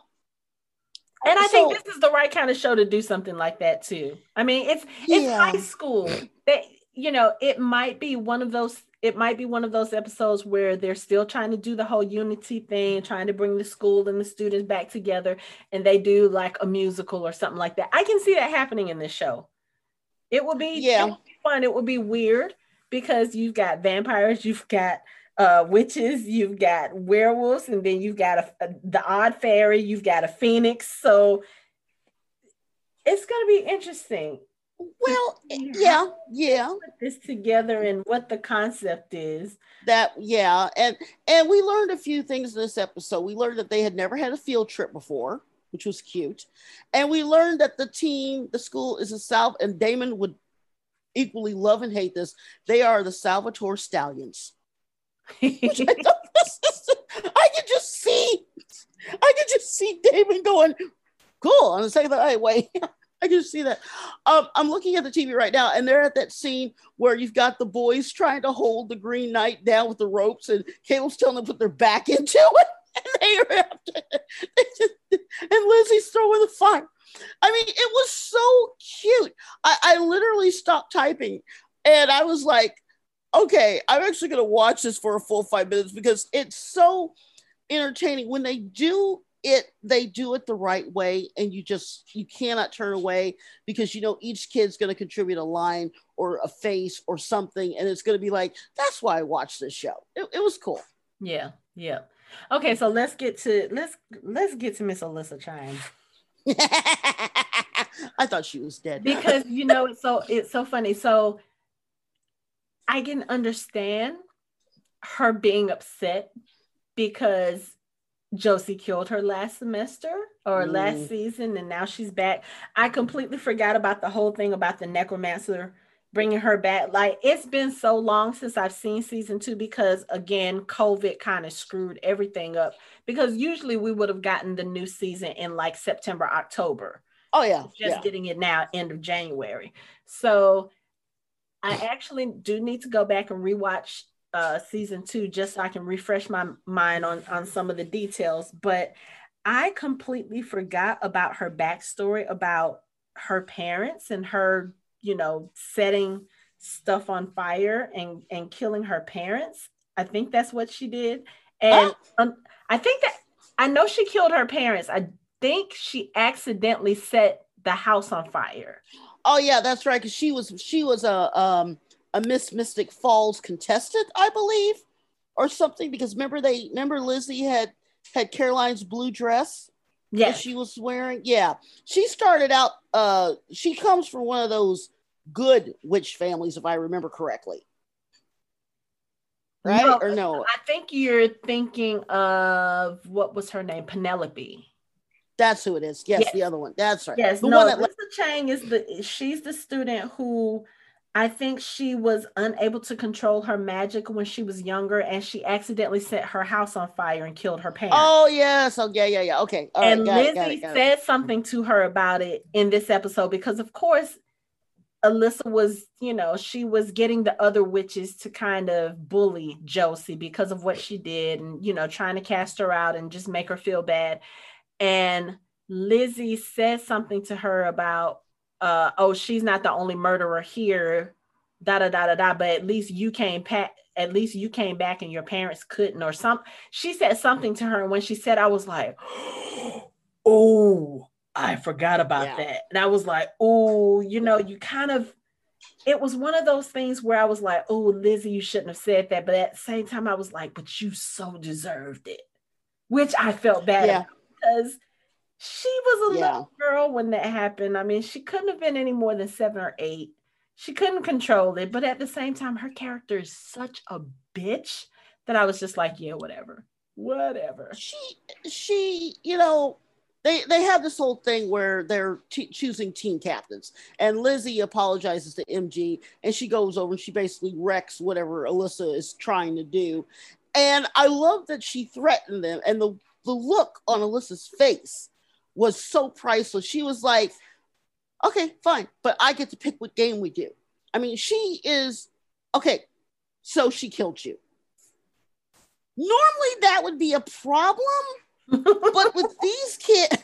And I so- think this is the right kind of show to do something like that too. I mean, it's it's Yeah. high school. That you know, it might be one of those. It might be one of those episodes where they're still trying to do the whole unity thing, trying to bring the school and the students back together, and they do like a musical or something like that. I can see that happening in this show. It would be Yeah. it be fun. It would be weird because you've got vampires, you've got uh witches, you've got werewolves, and then you've got a, a- the odd fairy, you've got a phoenix. So it's gonna be interesting well, Yeah. yeah, yeah. put this together and what the concept is. that yeah and and we learned a few things in this episode we learned that they had never had a field trip before which was cute and we learned that the team the school is a south and damon would equally love and hate this. They are the salvatore stallions. I, thought was just- I could just see i could just see damon going cool. I'm saying the right way I can just see that. Um, I'm looking at the TV right now, and they're at that scene where you've got the boys trying to hold the Green Knight down with the ropes, and Caleb's telling them to put their back into it, and they are after and Lizzie's throwing the fire. I mean, it was so cute. I, I literally stopped typing, and I was like, okay, I'm actually going to watch this for a full five minutes because it's so entertaining when they do it they do it the right way and you just you cannot turn away because you know each kid's going to contribute a line or a face or something and it's going to be like that's why i watched this show it, it was cool yeah, yeah. Okay, so let's get to let's let's get to Miss Alyssa Chang. i thought she was dead. Because you know it's so it's so funny. So i can understand her being upset because josie killed her last semester or Mm. last season and now she's back. I completely forgot about the whole thing about the necromancer bringing her back. Like it's been so long since i've seen season two because again covid kind of screwed everything up. Because usually we would have gotten the new season in like september october. Oh yeah. Just yeah. getting it now end of January. So I actually do need to go back and rewatch uh season two just so I can refresh my mind on on some of the details. But I completely forgot about her backstory about her parents and her, you know, setting stuff on fire and and killing her parents. I think that's what she did. And um, I think that I know she killed her parents. I think she accidentally set the house on fire. oh yeah that's right because she was she was a um a miss mystic falls contestant i believe or something because remember they remember lizzie had had caroline's blue dress Yeah, she was wearing. Yeah, she started out. Uh, she comes from one of those good witch families, if I remember correctly. Right no, or no? I think you're thinking of what was her name, Penelope. That's who it is. Yes, yes. the other one. That's right. Yes, the no, one that Lisa Chang is the she's the student who I think she was unable to control her magic when she was younger, and she accidentally set her house on fire and killed her parents. Oh yes, oh yeah, yeah, yeah. Okay, All and right, Lizzie it, it, said something to her about it in this episode because, of course, Alyssa was, you know, she was getting the other witches to kind of bully Josie because of what she did, and you know, trying to cast her out and just make her feel bad. And Lizzie said something to her about uh, oh, she's not the only murderer here, da da da da da. But at least you came pat. At least you came back and your parents couldn't, or some. She said something to her, and when she said, I was like, oh, I forgot about yeah. that, and I was like, oh, you know, you kind of. It was one of those things where I was like, oh, Lizzie, you shouldn't have said that. But at the same time, I was like, but you so deserved it, which I felt bad yeah. because she was a yeah. little girl when that happened. I mean, she couldn't have been any more than seven or eight. She couldn't control it, but at the same time, her character is such a bitch that I was just like, yeah, whatever, whatever. She, she, you know, they they have this whole thing where they're t- choosing team captains, and Lizzie apologizes to MG, and she goes over and she basically wrecks whatever Alyssa is trying to do, and I love that she threatened them, and the the look on Alyssa's face was so priceless. She was like, okay, fine, but I get to pick what game we do. I mean, she is okay, so she killed you. Normally that would be a problem, but with these kids,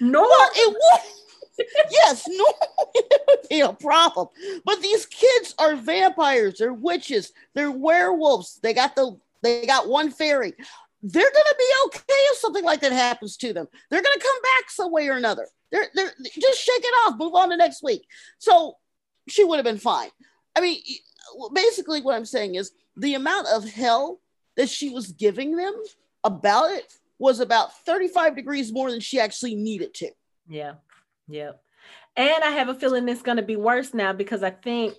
no, well, it would. yes, no, it would be a problem. But these kids are vampires, they're witches, they're werewolves. They got the they got one fairy they're going to be okay if something like that happens to them. They're going to come back some way or another. They're, they're just shake it off, move on to next week. So she would have been fine. I mean, basically, what I'm saying is the amount of hell that she was giving them about it was about 35 degrees more than she actually needed to. Yeah. Yeah. And I have a feeling it's going to be worse now because I think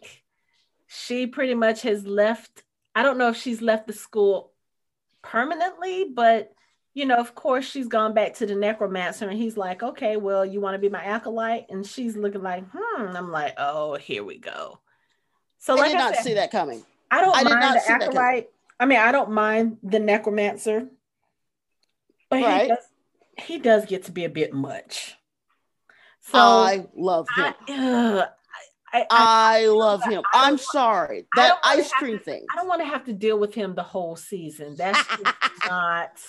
she pretty much has left. I don't know if she's left the school permanently, but you know, of course, she's gone back to the necromancer, and he's like, "Okay, well, you want to be my acolyte?" And she's looking like, "Hmm." I'm like, "Oh, here we go." So, I like did I not said, see that coming. I don't I mind the acolyte. I mean, I don't mind the necromancer, but right. he does he does get to be a bit much. So I love him. I, I, I, I love him. I'm sorry that ice cream to, thing. I don't want to have to deal with him the whole season. That's not.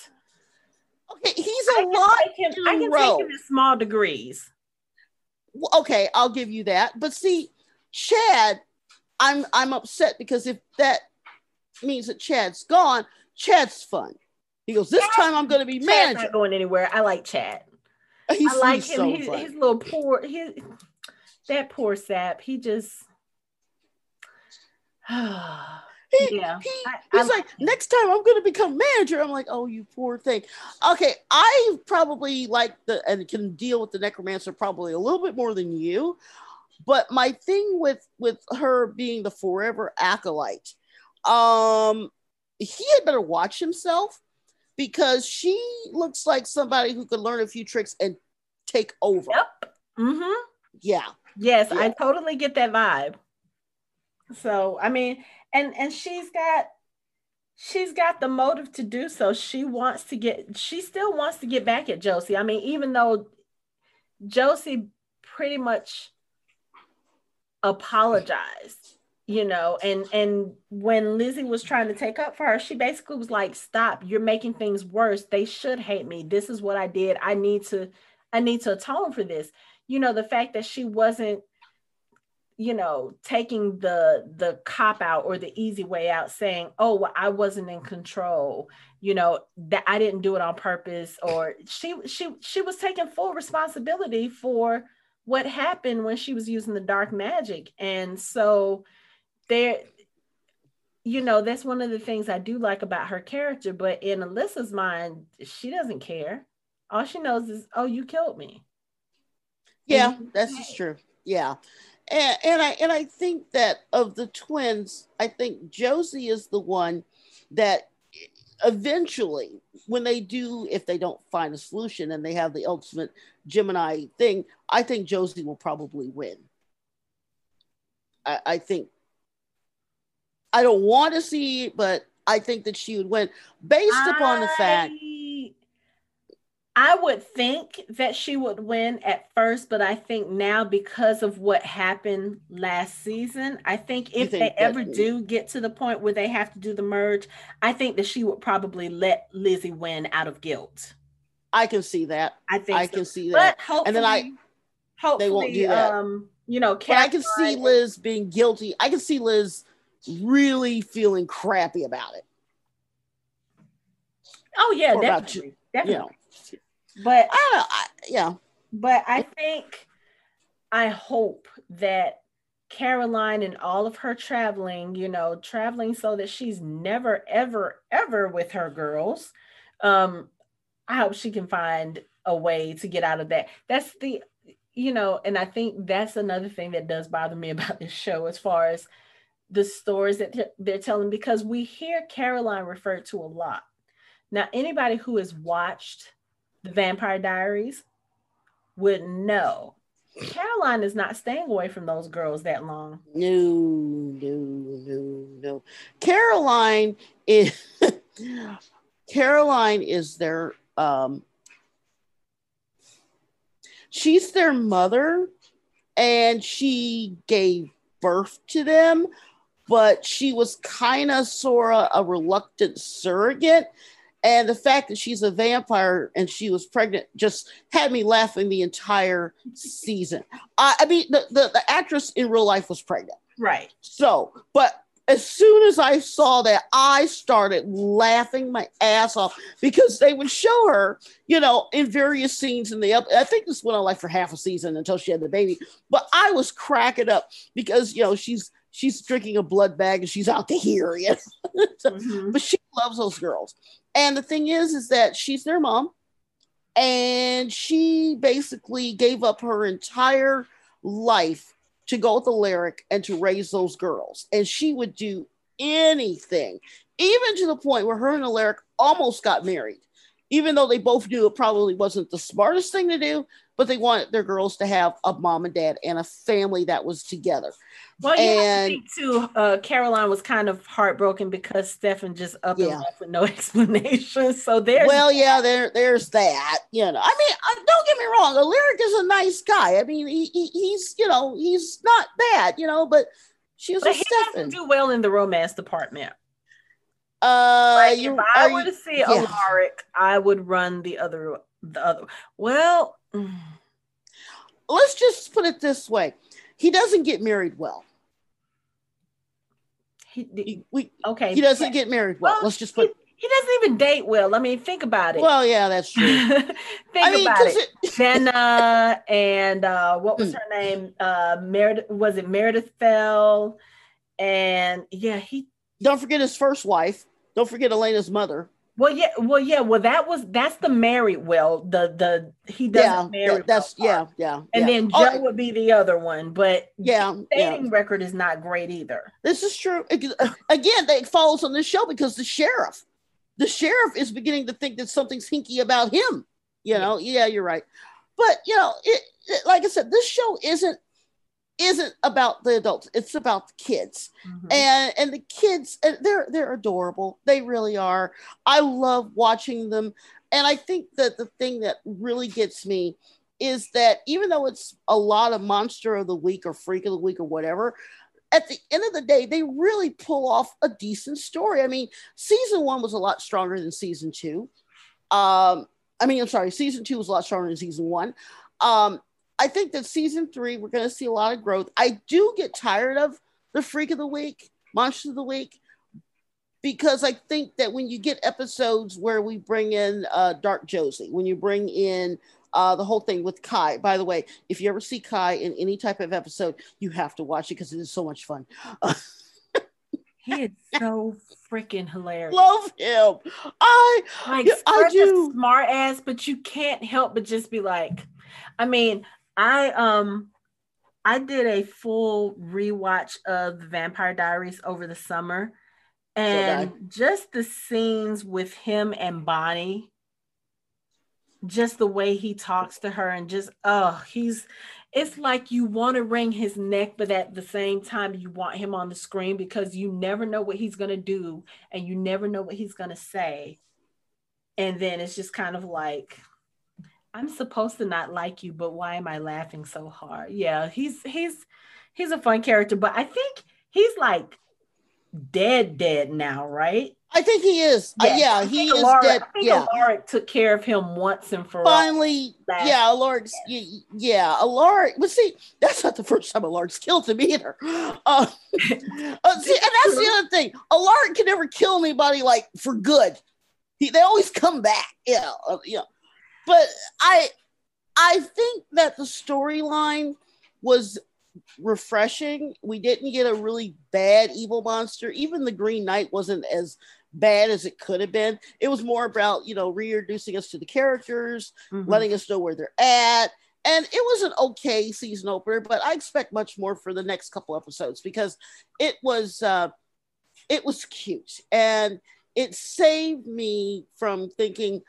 Okay, he's a lot. Him, I can row. take him in small degrees. Okay, I'll give you that. But see, Chad, I'm I'm upset because if that means that Chad's gone, Chad's fun. He goes, this time I'm going to be Chad's manager. Not going anywhere. I like Chad. He's, I like him. So his, his, little poor. His that poor sap. He just. he, yeah. He, he's I, like, next time I'm going to become manager. I'm like, oh, you poor thing. Okay, I probably like the and can deal with the necromancer probably a little bit more than you. But my thing with with her being the forever acolyte, um, he had better watch himself because she looks like somebody who could learn a few tricks and take over. Yep. Mm-hmm. Yeah. Yes, yeah. I totally get that vibe. So, I mean, and and she's got she's got the motive to do so. She wants to get she still wants to get back at Josie. I mean, even though Josie pretty much apologized, you know, and and when Lizzie was trying to take up for her, she basically was like, "Stop, you're making things worse. They should hate me. This is what I did. I need to I need to atone for this." you know the fact that she wasn't you know taking the the cop out or the easy way out saying oh well, i wasn't in control you know that i didn't do it on purpose or she she she was taking full responsibility for what happened when she was using the dark magic and so there you know that's one of the things i do like about her character but in alyssa's mind she doesn't care All she knows is, "Oh, you killed me." Yeah, that's just true. Yeah. And, and I and I think that of the twins, I think Josie is the one that eventually, when they do, if they don't find a solution and they have the ultimate Gemini thing, I think Josie will probably win. I, I think I don't want to see, but I think that she would win based I, upon the fact. I would think that she would win at first, but I think now because of what happened last season, I think if think they ever do get to the point where they have to do the merge, I think that she would probably let Lizzie win out of guilt. I can see that. I think I so. can see that. and then I hopefully they won't do that. Um, you know, but I can see Liz being guilty. I can see Liz really feeling crappy about it. Oh yeah, or definitely. definitely. You know, but I don't know. I, yeah. But I think I hope that Caroline and all of her traveling, you know, traveling so that she's never, ever, ever with her girls. Um, I hope she can find a way to get out of that. That's the, you know, and I think that's another thing that does bother me about this show as far as the stories that they're telling, because we hear Caroline referred to a lot. Now, anybody who has watched the Vampire Diaries would know Caroline is not staying away from those girls that long. No, no, no, no. Caroline is Caroline is their um she's their mother and she gave birth to them, but she was kind of sort of a reluctant surrogate and the fact that she's a vampire and she was pregnant just had me laughing the entire season. I, I mean, the, the, the actress in real life was pregnant. Right. So, but as soon as I saw that, I started laughing my ass off because they would show her, you know, in various scenes in the up. I think this went on like for half a season until she had the baby. But I was cracking up because you know she's she's drinking a blood bag and she's out to here, you so, mm-hmm. but she loves those girls. And the thing is, is that she's their mom, and she basically gave up her entire life to go with Alaric and to raise those girls. And she would do anything, even to the point where her and Alaric almost got married, even though they both knew it probably wasn't the smartest thing to do, but they wanted their girls to have a mom and dad and a family that was together. Well, yeah, and, too, uh, Caroline was kind of heartbroken because Stefan just up yeah. and left with no explanation. So there's well, yeah, there, there's that. You know, I mean, uh, don't get me wrong, Alaric is a nice guy. I mean, he, he, he's you know he's not bad, you know, but she was but he Stefan. doesn't do well in the romance department. Uh, like you, if I were to see yeah. Alaric, I would run the other the other. Well, let's just put it this way: he doesn't get married well. He, we, okay. He doesn't get married well. well Let's just put. He, he, doesn't even date well. I mean, think about it. Well, yeah, that's true. think I mean, about it. it. Jenna and uh, what was hmm. her name? Uh, Meredith. Was it Meredith Fell? And yeah, he. Don't forget his first wife. Don't forget Elena's mother. Well, yeah, well, yeah, well, that was that's the married. Well, the the he doesn't yeah, marry. That's well yeah, yeah. And yeah. then Jo oh, would be the other one, but yeah, dating yeah. record is not great either. This is true. Again, it follows on this show because the sheriff, the sheriff is beginning to think that something's hinky about him. You know, yeah, you're right. But you know, it, it like I said, this show isn't isn't about the adults it's about the kids. Mm-hmm. and and the kids they're they're adorable. They really are. I love watching them. And i think that the thing that really gets me is that even though it's a lot of monster of the week or freak of the week or whatever at the end of the day they really pull off a decent story. I mean season one was a lot stronger than season two. Um i mean i'm sorry season two was a lot stronger than season one. Um I think that season three, we're going to see a lot of growth. I do get tired of the freak of the week, monster of the week, because I think that when you get episodes where we bring in uh, Dark Josie, when you bring in uh, the whole thing with Kai, by the way, if you ever see Kai in any type of episode, you have to watch it because it is so much fun. He is so freaking hilarious. Love him. I like I do. smart ass, but you can't help but just be like, I mean, I um I did a full rewatch of the Vampire Diaries over the summer. And just the scenes with him and Bonnie, just the way he talks to her, and just oh, he's it's like you want to wring his neck, but at the same time, you want him on the screen because you never know what he's going to do and you never know what he's going to say. And then it's just kind of like, I'm supposed to not like you, but why am I laughing so hard? Yeah, he's he's he's a fun character, but I think he's like dead dead now, right? I think he is. Uh, yeah, I he think is Alaric- dead. I think Yeah. Alaric took care of him once and for all. Finally, last- yeah, Alaric. Yeah, Alaric. But see, that's not the first time Alaric's killed him either. Uh, uh, see, and that's the other thing. Alaric can never kill anybody like for good. He, they always come back. Yeah, uh, yeah. But I, I think that the storyline was refreshing. We didn't get a really bad evil monster. Even the Green Knight wasn't as bad as it could have been. It was more about, you know, reintroducing us to the characters, Mhm. letting us know where they're at. And it was an okay season opener, but I expect much more for the next couple episodes because it was uh it was cute and it saved me from thinking,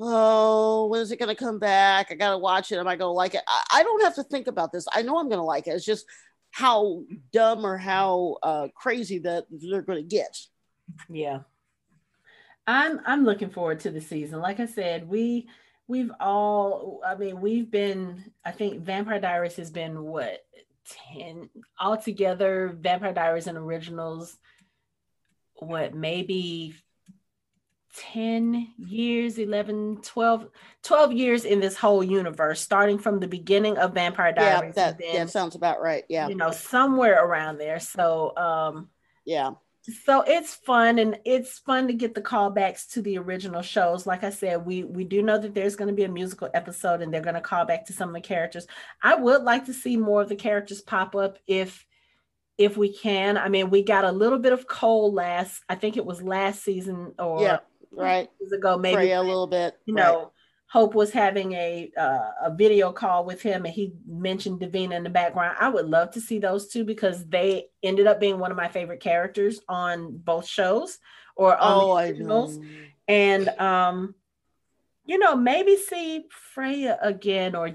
oh, when is it going to come back? I got to watch it. Am I going to like it? I, I don't have to think about this. I know I'm going to like it. It's just how dumb or how uh, crazy that they're going to get. Yeah. I'm I'm looking forward to the season. Like I said, we we've all I mean, we've been I think Vampire Diaries has been what 10 altogether Vampire Diaries and originals what maybe 10 years 11 12 12 years in this whole universe starting from the beginning of Vampire diaries Yeah, that then, yeah, sounds about right. Yeah, you know somewhere around there. So um yeah, so it's fun and it's fun to get the callbacks to the original shows. Like i said we we do know that there's going to be a musical episode and they're going to call back to some of the characters. I would like to see more of the characters pop up if if we can. I mean we got a little bit of Kol last i think it was last season or yeah, right. years ago maybe Freya a little bit. you right. know hope was having a uh, a video call with him and he mentioned davina in the background i would love to see those two because they ended up being one of my favorite characters on both shows or on Oh, the originals. and um you know maybe see freya again or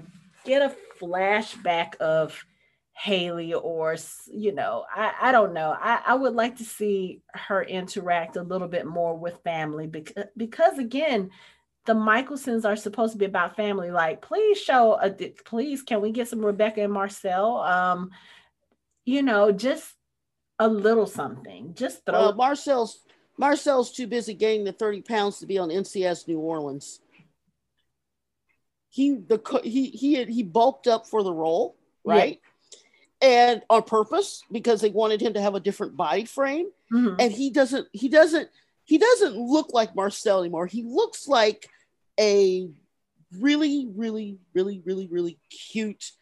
get a flashback of Hayley or you know i i don't know. I i would like to see her interact a little bit more with family because because again the Mikaelsons are supposed to be about family. Like please show a please can we get some Rebekah and marcel? Um you know just a little something. Just throw Well, Marcel's Marcel's too busy gaining the 30 pounds to be on NCIS New Orleans. He the he he he bulked up for the role, Yeah. And on purpose because they wanted him to have a different body frame. Mhm. And he doesn't he doesn't he doesn't look like Marcel anymore. He looks like a really really really really really cute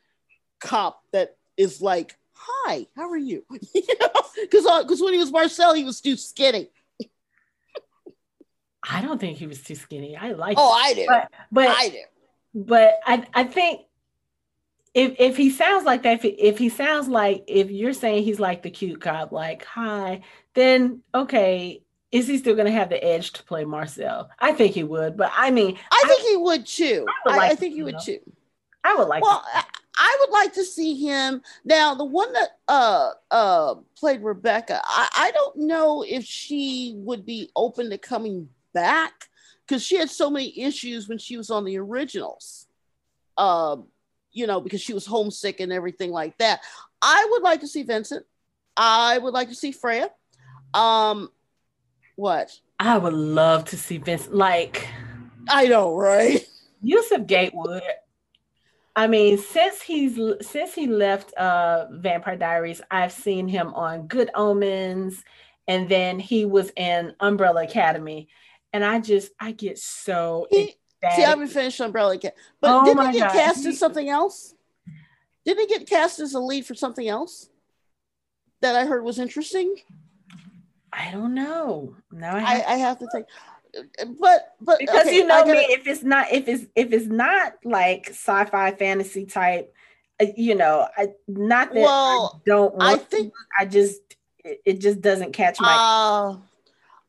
cop that is like, "Hi, how are you?" you know, because because when he was Marcel, he was too skinny. i don't think he was too skinny i like Oh, I do. but but I do. but I, I think if if he sounds like that, if, if he sounds like if you're saying he's like the cute cop, like hi, then okay, is he still gonna have the edge to play Marcel? I think he would, but I mean, I think he would too. I would like I to think he would too. I would like. Well, to, I, I would like to see him now. The one that uh uh played Rebekah, I, I don't know if she would be open to coming back because she had so many issues when she was on the originals. Um, you know, because she was homesick and everything like that. I would like to see Vincent. I would like to see Freya. Um, what? I would love to see Vincent. like I know, right? Yusuf Gatewood. I mean, since he's since he left uh Vampire Diaries, I've seen him on Good Omens, and then he was in Umbrella Academy, and I just I get so He- See, I haven't finished Umbrella yet. But Oh didn't he get God. cast in something else? Didn't he get cast as a lead for something else that I heard was interesting? I don't know. Now I I, have, I have to think. But but because okay, you know gotta- me, if it's not if it's if it's not like sci-fi fantasy type, uh, you know, I not that Well, I don't I want think I just it, it just doesn't catch my Uh,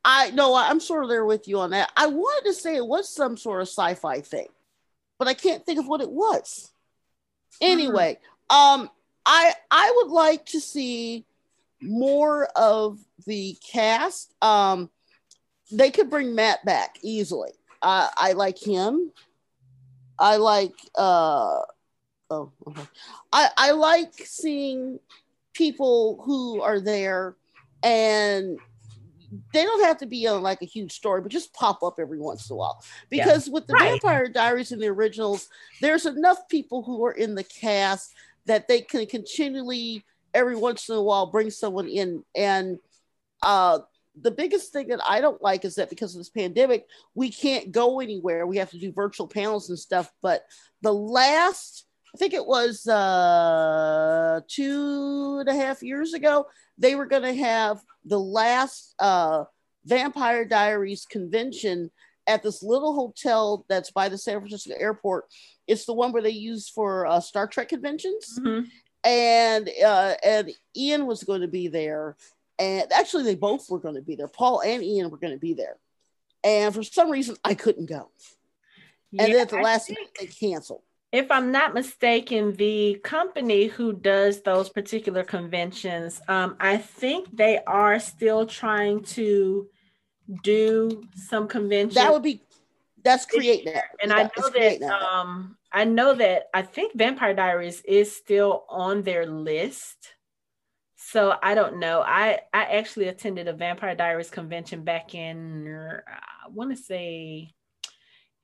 I no, I'm sort of there with you on that. I wanted to say it was some sort of sci-fi thing, but I can't think of what it was. Anyway, um, I I would like to see more of the cast. Um, they could bring Matt back easily. Uh, I like him. I like uh oh okay. I I like seeing people who are there and they don't have to be on like a huge story, but just pop up every once in a while. Yeah. Because with the Right. Vampire Diaries and the originals, there's enough people who are in the cast that they can continually every once in a while bring someone in. And uh the biggest thing that I don't like is that because of this pandemic, we can't go anywhere. We have to do virtual panels and stuff. But the last, I think it was uh, two and a half years ago, they were going to have the last uh, Vampire Diaries convention at this little hotel that's by the San Francisco airport. It's the one where they use for uh, Star Trek conventions Mhm. and uh, and Ian was going to be there, and actually they both were going to be there. Paul and Ian were going to be there, and for some reason I couldn't go. And Yeah, then at the last think- minute they canceled. If I'm not mistaken, the company who does those particular conventions, um, I think they are still trying to do some conventions. That would be that's create that, and I know that um, I know that I think Vampire Diaries is still on their list. So I don't know. I I actually attended a Vampire Diaries convention back in uh, I want to say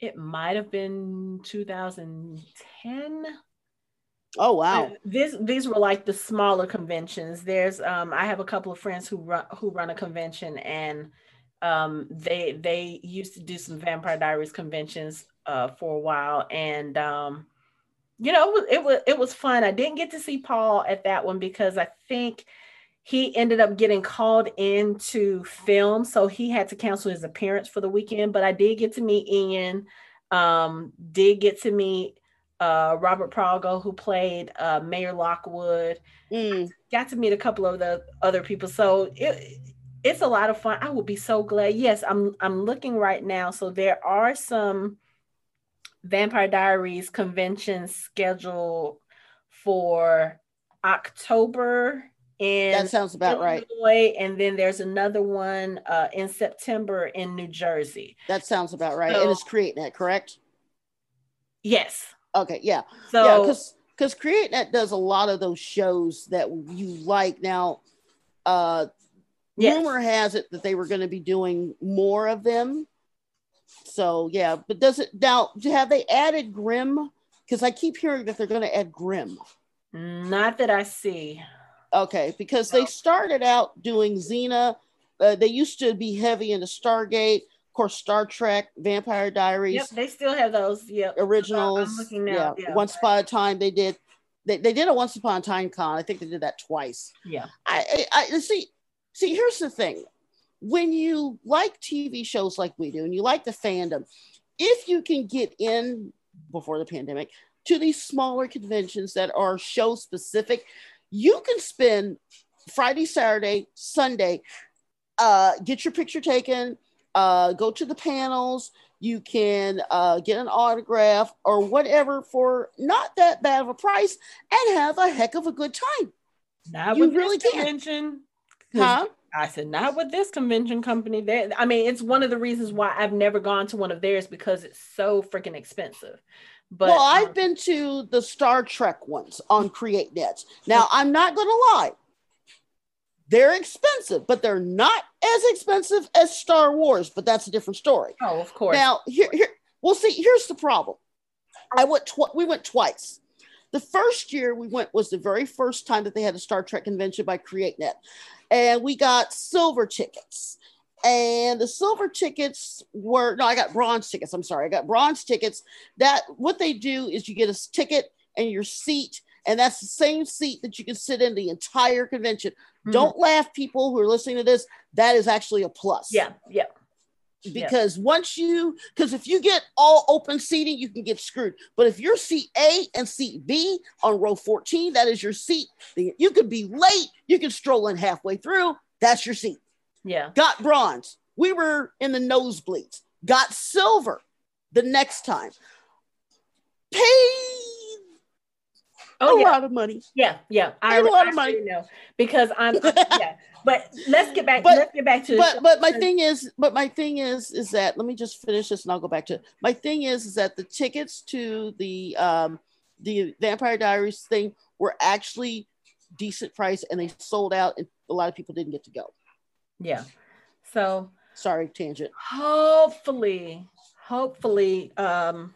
it might have been 2010. Oh wow, Uh, This these were like the smaller conventions. There's um I have a couple of friends who run who run a convention and um they they used to do some Vampire Diaries conventions uh for a while and um you know it was it was it was fun. I didn't get to see Paul at that one because I think he ended up getting called in to film so he had to cancel his appearance for the weekend but I did get to meet Ian um did get to meet uh, Robert Pralgo, who played uh, Mayor Lockwood. Mm, Got to meet a couple of the other people, so it, it's a lot of fun. I will be so glad. Yes, I'm I'm looking right now, so there are some Vampire Diaries conventions scheduled for October in that sounds about right. And then there's another one uh, in September in New Jersey. That sounds about right. So- and it's create net, correct? Yes, Okay, yeah. so yeah, because because CreateNet does a lot of those shows that you like. Now, uh, Yes. rumor has it that they were going to be doing more of them. So yeah, but does it now? Have they added Grimm? Because I keep hearing that they're going to add Grimm. not that I see. Okay, because they started out doing Xena. Uh, they used to be heavy into Stargate, of course, Star Trek, Vampire Diaries. Yep, they still have those. Yep. originals. I'm looking now, Yeah. yeah. Once Upon a Time, they did. They, they did a Once Upon a Time con. I think they did that twice. Yeah. I, I, I see. See, here's the thing: when you like TV shows like we do, and you like the fandom, if you can get in before the pandemic to these smaller conventions that are show specific, you can spend Friday, Saturday, Sunday, uh, get your picture taken, uh, go to the panels. You can uh, get an autograph or whatever for not that bad of a price and have a heck of a good time. Not You with really this convention. Huh? I said, not with this convention company. There, I mean, it's one of the reasons why I've never gone to one of theirs because it's so freaking expensive. But well, I've um, been to the Star Trek ones on Create Nets. Now, I'm not going to lie. They're expensive, but they're not as expensive as Star Wars, but that's a different story. oh, of course. Now, here, here, well, see, here's the problem. I went, tw- we went twice. The first year we went was the very first time that they had a Star Trek convention by CreateNet, and we got silver tickets. And the silver tickets were no, I got bronze tickets. I'm sorry, I got bronze tickets. That what they do is you get a ticket and your seat, and that's the same seat that you can sit in the entire convention. Mm-hmm. Don't laugh, people who are listening to this. That is actually a plus. Yeah, yeah. Because yeah. once you, because if you get all open seating, you can get screwed. But if you're seat A and seat B on row 14, that is your seat. You could be late. You can stroll in halfway through. That's your seat. Yeah. Got bronze. We were in the nosebleeds. Got silver the next time. Paid oh, a yeah. lot of money. Yeah, yeah. I, a lot I of money. Know because I'm yeah. But let's get back. But, let's get back to. But but my thing is, but my thing is, is that let me just finish this and I'll go back to. It. My thing is, is that the tickets to the um the Vampire Diaries thing were actually decent price and they sold out and a lot of people didn't get to go. Yeah. So sorry, tangent. Hopefully, hopefully, um,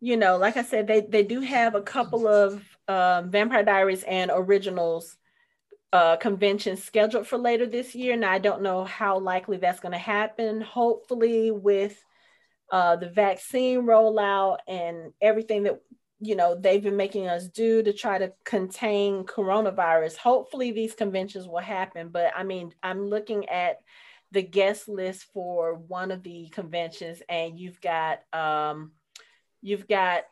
you know, like I said, they they do have a couple of um, Vampire Diaries and originals uh, conventions scheduled for later this year. Now I don't know how likely that's going to happen. Hopefully, with uh, the vaccine rollout and everything that you know they've been making us do to try to contain coronavirus. Hopefully these conventions will happen but i mean i'm looking at the guest list for one of the conventions and you've got um you've got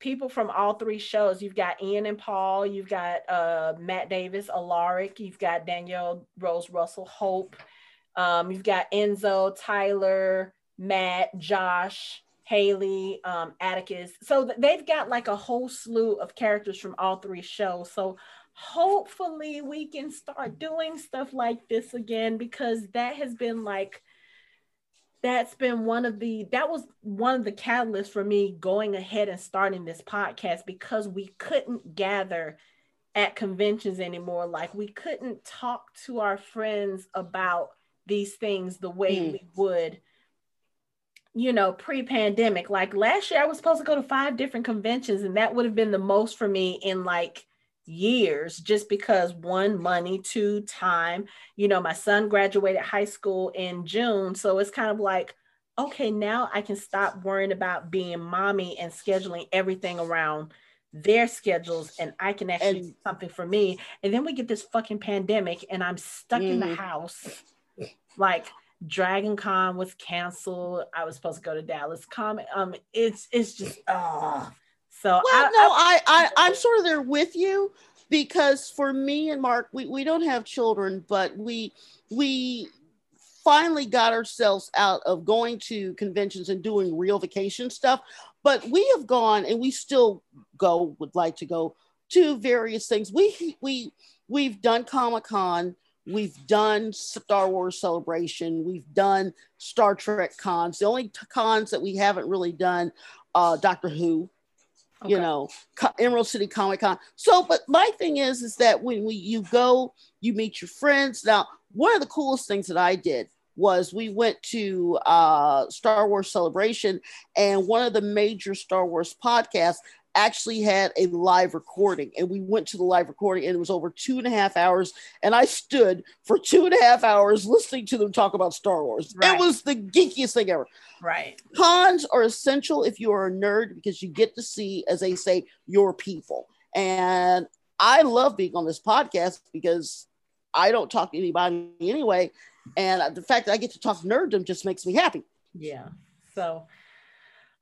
people from all three shows. You've got ian and paul you've got uh matt davis alaric you've got danielle rose russell hope um you've got enzo tyler matt josh Hayley, um, Atticus. So they've got like a whole slew of characters from all three shows. So hopefully we can start doing stuff like this again because that has been like that's been one of the that was one of the catalysts for me going ahead and starting this podcast because we couldn't gather at conventions anymore like we couldn't talk to our friends about these things the way mm. we would you know, pre pandemic. Like last year, I was supposed to go to five different conventions, and that would have been the most for me in like years, just because one, money, two, time. You know, my son graduated high school in June. So it's kind of like, okay, now I can stop worrying about being mommy and scheduling everything around their schedules and I can actually and, do something for me. And then we get this fucking pandemic and I'm stuck mm-hmm. in the mm-hmm. house. Like Dragon Con was canceled. I was supposed to go to Dallas Comic. Um, it's it's just oh. So well, I, no, I, I I'm sort of there with you because for me and Mark, we, we don't have children, but we we finally got ourselves out of going to conventions and doing real vacation stuff. But we have gone and we still go, would like to go to various things. We we we've done Comic Con We've done Star Wars Celebration. We've done Star Trek cons. The only cons that we haven't really done, uh, Doctor Who, okay. you know, Emerald City Comic Con. So, but my thing is, is that when we you go, you meet your friends. Now, one of the coolest things that I did was we went to uh, Star Wars Celebration, and one of the major Star Wars podcasts actually had a live recording and we went to the live recording and it was over two and a half hours and i stood for two and a half hours listening to them talk about star wars. Right. it was the geekiest thing ever. Right. Cons are essential if you are a nerd because you get to see as they say your people. And i love being on this podcast because i don't talk to anybody anyway and the fact that i get to talk nerddom just makes me happy. Yeah. So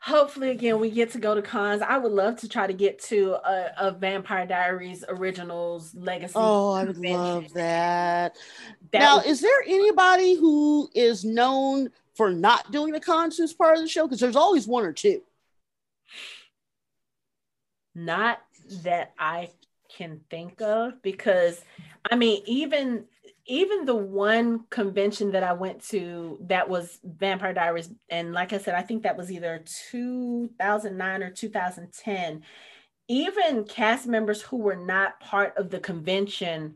hopefully again we get to go to cons. I would love to try to get to a, a vampire diaries originals legacy oh i would convention. love that, that now is there anybody who is known for not doing the cons who's part of the show? Because there's always one or two. Not that i can think of because i mean even even the one convention that I went to that was Vampire Diaries, and like I said, I think that was either 2009 or 2010. Even cast members who were not part of the convention,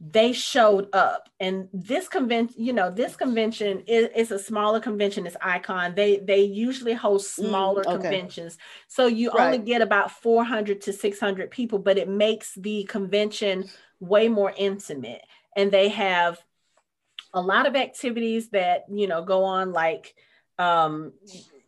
they showed up. And this convention, you know, this convention is, is, a smaller convention. It's Icon. They they usually host mm, smaller mm, okay. conventions, so you right. only get about 400 to 600 people, but it makes the convention way more intimate and they have a lot of activities that you know go on like um,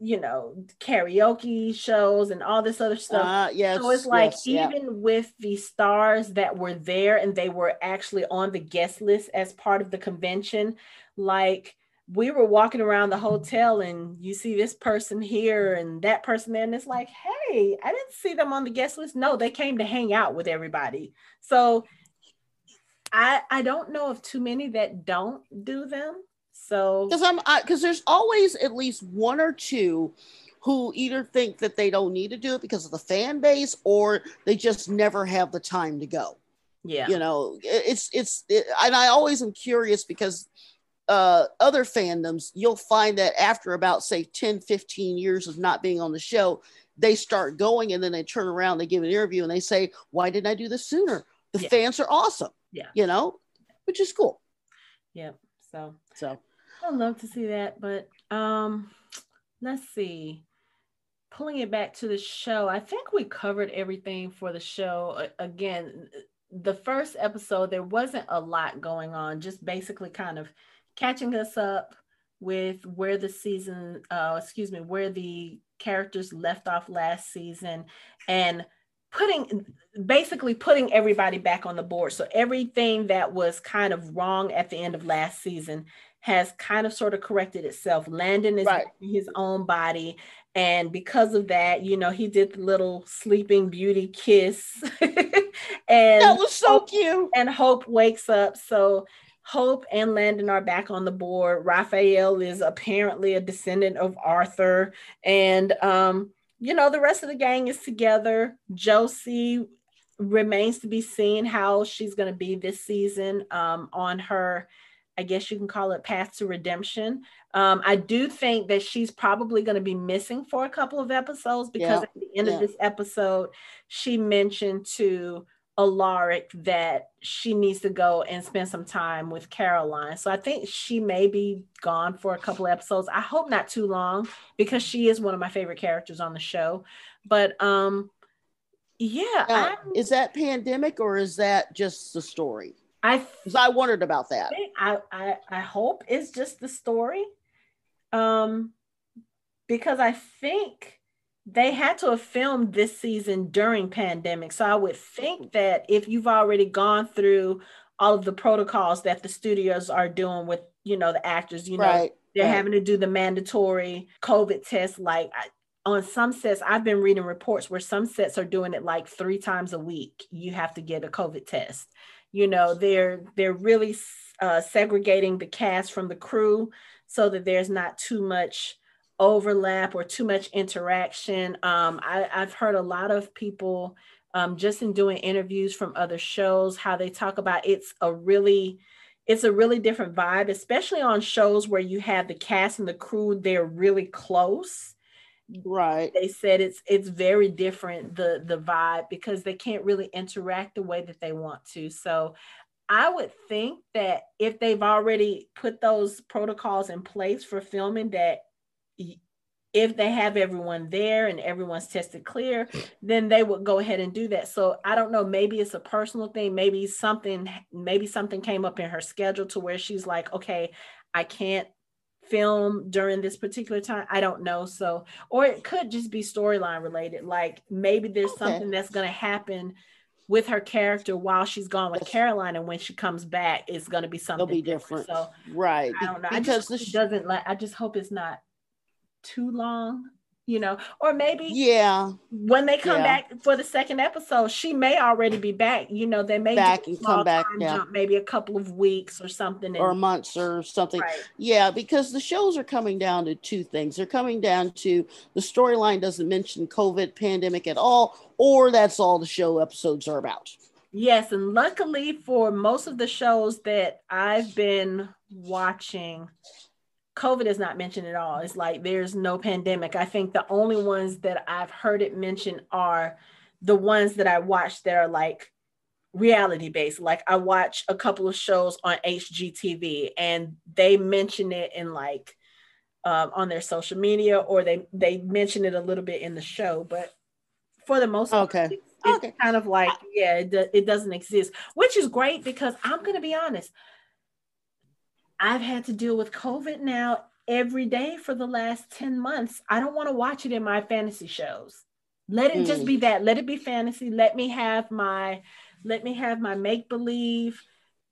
you know, karaoke shows and all this other stuff. Uh, yes, so it's like yes, yeah. even with the stars that were there and they were actually on the guest list as part of the convention, like we were walking around the hotel and you see this person here and that person there, and it's like, hey, I didn't see them on the guest list. No, they came to hang out with everybody. So I I don't know of too many that don't do them. So because I'm because there's always at least one or two who either think that they don't need to do it because of the fan base or they just never have the time to go. yeah, You know, it's it's it, and I always am curious because uh, other fandoms, you'll find that after about say 10, 15 years of not being on the show, they start going and then they turn around, they give an interview and they say, Why didn't I do this sooner? The Yeah. fans are awesome. Yeah. You know, which is cool. Yep. So So I'd love to see that, but um, let's see. Pulling it back to the show, I think we covered everything for the show. Again, the first episode, there wasn't a lot going on, just basically kind of catching us up with where the season, uh, excuse me, where the characters left off last season and putting basically putting everybody back on the board. So everything that was kind of wrong at the end of last season has kind of sort of corrected itself. Landon is Right. his own body. And because of that, you know, he did the little sleeping beauty kiss. and that was so cute. and Hope wakes up. So Hope and Landon are back on the board. Raphael is apparently a descendant of Arthur. And um, you know, the rest of the gang is together. Josie remains to be seen how she's gonna be this season um, on her, I guess you can call it path to redemption. Um, I do think that she's probably going to be missing for a couple of episodes because Yeah, at the end yeah. of this episode, she mentioned to Alaric that she needs to go and spend some time with Caroline. So I think she may be gone for a couple of episodes. I hope not too long because she is one of my favorite characters on the show. But um yeah, Now, is that pandemic or is that just the story? I I wondered about that. I, I I hope it's just the story. Um because I think they had to have filmed this season during pandemic. So I would think that if you've already gone through all of the protocols that the studios are doing with, you know, the actors, you know, right. they're right. having to do the mandatory COVID test. Like I, on some sets, I've been reading reports where some sets are doing it like three times a week. You have to get a COVID test. You know, they're they're really uh, segregating the cast from the crew so that there's not too much overlap or too much interaction. Um, I, I've heard a lot of people um, just in doing interviews from other shows how they talk about it's a really it's a really different vibe, especially on shows where you have the cast and the crew, they're really close. Right. They said it's it's very different the the vibe because they can't really interact the way that they want to. So I would think that if they've already put those protocols in place for filming that if they have everyone there and everyone's tested clear, then they would go ahead and do that. So I don't know, maybe it's a personal thing, maybe something maybe something came up in her schedule to where she's like, okay, I can't film during this particular time. I don't know. So or it could just be storyline related. Like maybe there's Okay. something that's going to happen with her character while she's gone with Caroline, and when she comes back, it's going to be something They'll be different. So Right. I don't know. I Because just the sh- doesn't like. I just hope it's not too long. You know, or maybe yeah, when they come Yeah. back for the second episode, she may already be back. You know, they may Back and come back, yeah. jump, maybe a couple of weeks or something. or And, months or something. right. Yeah, because the shows are coming down to two things. They're coming down to the storyline doesn't mention COVID pandemic at all, or that's all the show episodes are about. Yes, and luckily for most of the shows that I've been watching, COVID is not mentioned at all. It's like there's no pandemic. I think the only ones that I've heard it mentioned are the ones that I watch that are like reality based. Like I watch a couple of shows on HGTV and they mention it in like um, on their social media or they they mention it a little bit in the show, but for the most part, Okay. it's, it's Okay. kind of like yeah, it, do- it doesn't exist, which is great because I'm gonna be honest. I've had to deal with COVID now every day for the last 10 months. I don't want to watch it in my fantasy shows. Let it mm. just be that. Let it be fantasy. Let me have my let me have my make believe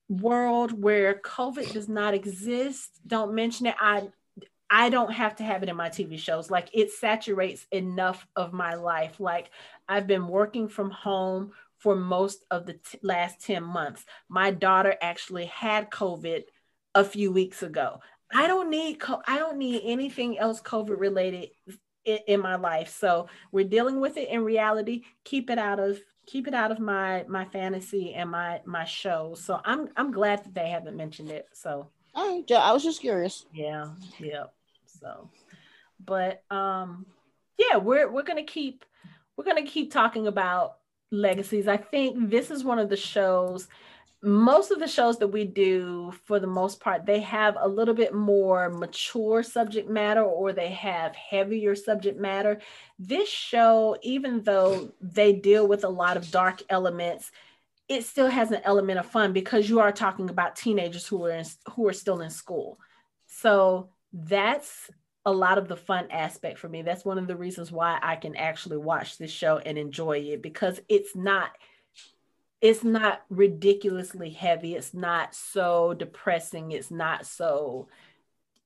world where COVID does not exist. Don't mention it. I I don't have to have it in my TV shows. Like it saturates enough of my life. Like I've been working from home for most of the t- last 10 months. My daughter actually had COVID a few weeks ago. I don't need co- I don't need anything else COVID related in, in my life. So we're dealing with it in reality. Keep it out of keep it out of my my fantasy and my my show. So I'm I'm glad that they haven't mentioned it. So I I was just curious. Yeah, yeah. So, but um, yeah, we're we're gonna keep we're gonna keep talking about legacies. I think this is one of the shows. Most of the shows that we do, for the most part, they have a little bit more mature subject matter or they have heavier subject matter. This show, even though they deal with a lot of dark elements, it still has an element of fun because you are talking about teenagers who are in, who are still in school. So that's a lot of the fun aspect for me. That's one of the reasons why I can actually watch this show and enjoy it because it's not it's not ridiculously heavy. It's not so depressing. It's not so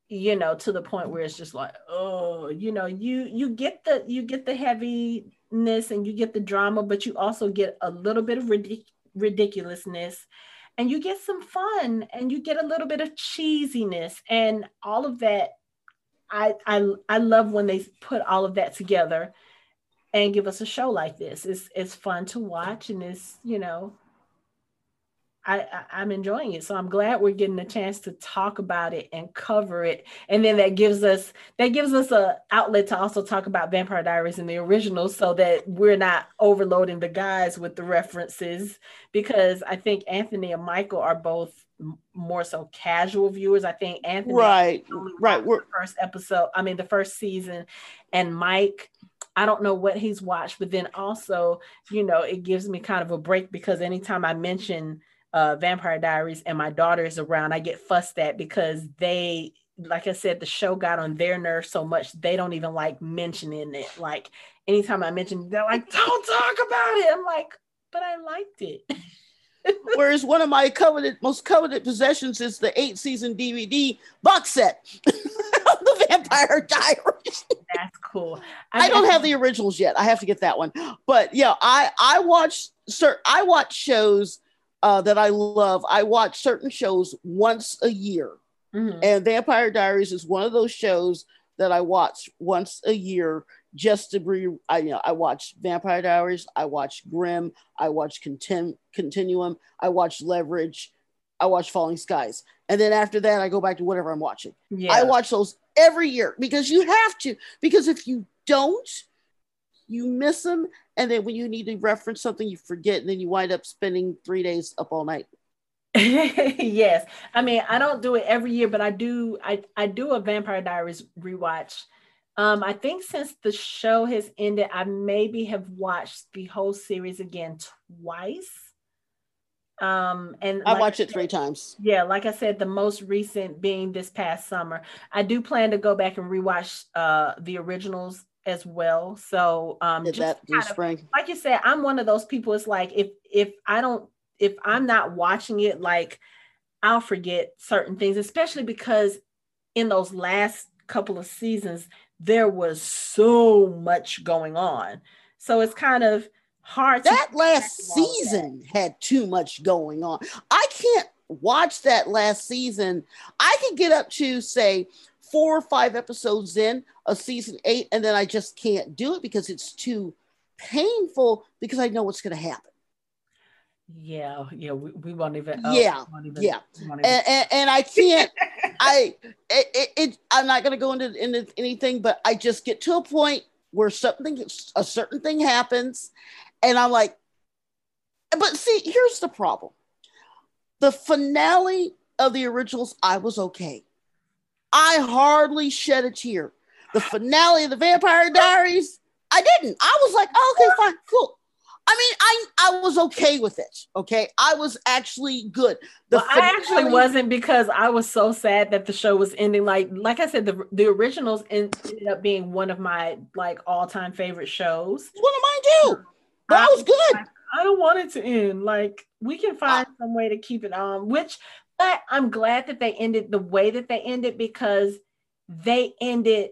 you know to the point where it's just like oh you know you you get the you get the heaviness and you get the drama but you also get a little bit of ridic- ridiculousness and you get some fun and you get a little bit of cheesiness and all of that I, I I love when they put all of that together and give us a show like this. It's it's fun to watch and it's, you know, I, I am enjoying it. So I'm glad we're getting a chance to talk about it and cover it. And then that gives us that gives us a outlet to also talk about Vampire Diaries in the original so that we're not overloading the guys with the references because I think Anthony and Michael are both more so casual viewers. I think Anthony right right we're first episode, I mean the first season and Mike I don't know what he's watched, but then also, you know, it gives me kind of a break because anytime I mention uh, Vampire Diaries and my daughter is around, I get fussed at because they, like I said, the show got on their nerves so much they don't even like mentioning it. Like anytime I mention, they're like, "Don't talk about it." I'm like, "But I liked it." Whereas one of my coveted, most coveted possessions is the eight season DVD box set the Vampire Diaries. That's cool. I, I don't have the originals yet. I have to get that one. But yeah, I I watch sir I watch shows uh, that I love. I watch certain shows once a year, mm-hmm. and Vampire Diaries is one of those shows that I watch once a year just to be. I you know I watch Vampire Diaries, I watch Grimm, I watch Contin- Continuum, I watch Leverage, I watch Falling Skies, and then after that I go back to whatever I'm watching. Yeah. I watch those every year because you have to. Because if you don't, you miss them and then when you need to reference something you forget and then you wind up spending three days up all night yes i mean i don't do it every year but i do i, I do a vampire diaries rewatch um i think since the show has ended i maybe have watched the whole series again twice um and i like watched it three times yeah like i said the most recent being this past summer i do plan to go back and rewatch uh the originals as well. So um Did just that spring. Of, like you said, I'm one of those people. It's like if if I don't if I'm not watching it, like I'll forget certain things, especially because in those last couple of seasons, there was so much going on. So it's kind of hard that last season that. had too much going on. I can't watch that last season. I can get up to say four or five episodes in of season eight, and then I just can't do it because it's too painful because I know what's going to happen. Yeah, yeah, we, we won't even. Oh, yeah, won't even, yeah, even. And, and, and, I can't. I it, it, it, I'm not going to go into into anything, but I just get to a point where something a certain thing happens, and I'm like, but see, here's the problem. The finale of the originals, I was okay. I hardly shed a tear. The finale of the Vampire Diaries, I didn't. I was like, oh, okay, fine, cool. I mean, I I was okay with it. Okay, I was actually good. The well, I actually wasn't because I was so sad that the show was ending. Like like I said, the the originals ended up being one of my like all time favorite shows. One of mine too. That was good. I, I, don't want it to end. Like we can find uh, some way to keep it on. Which, but I'm glad that they ended the way that they ended because they ended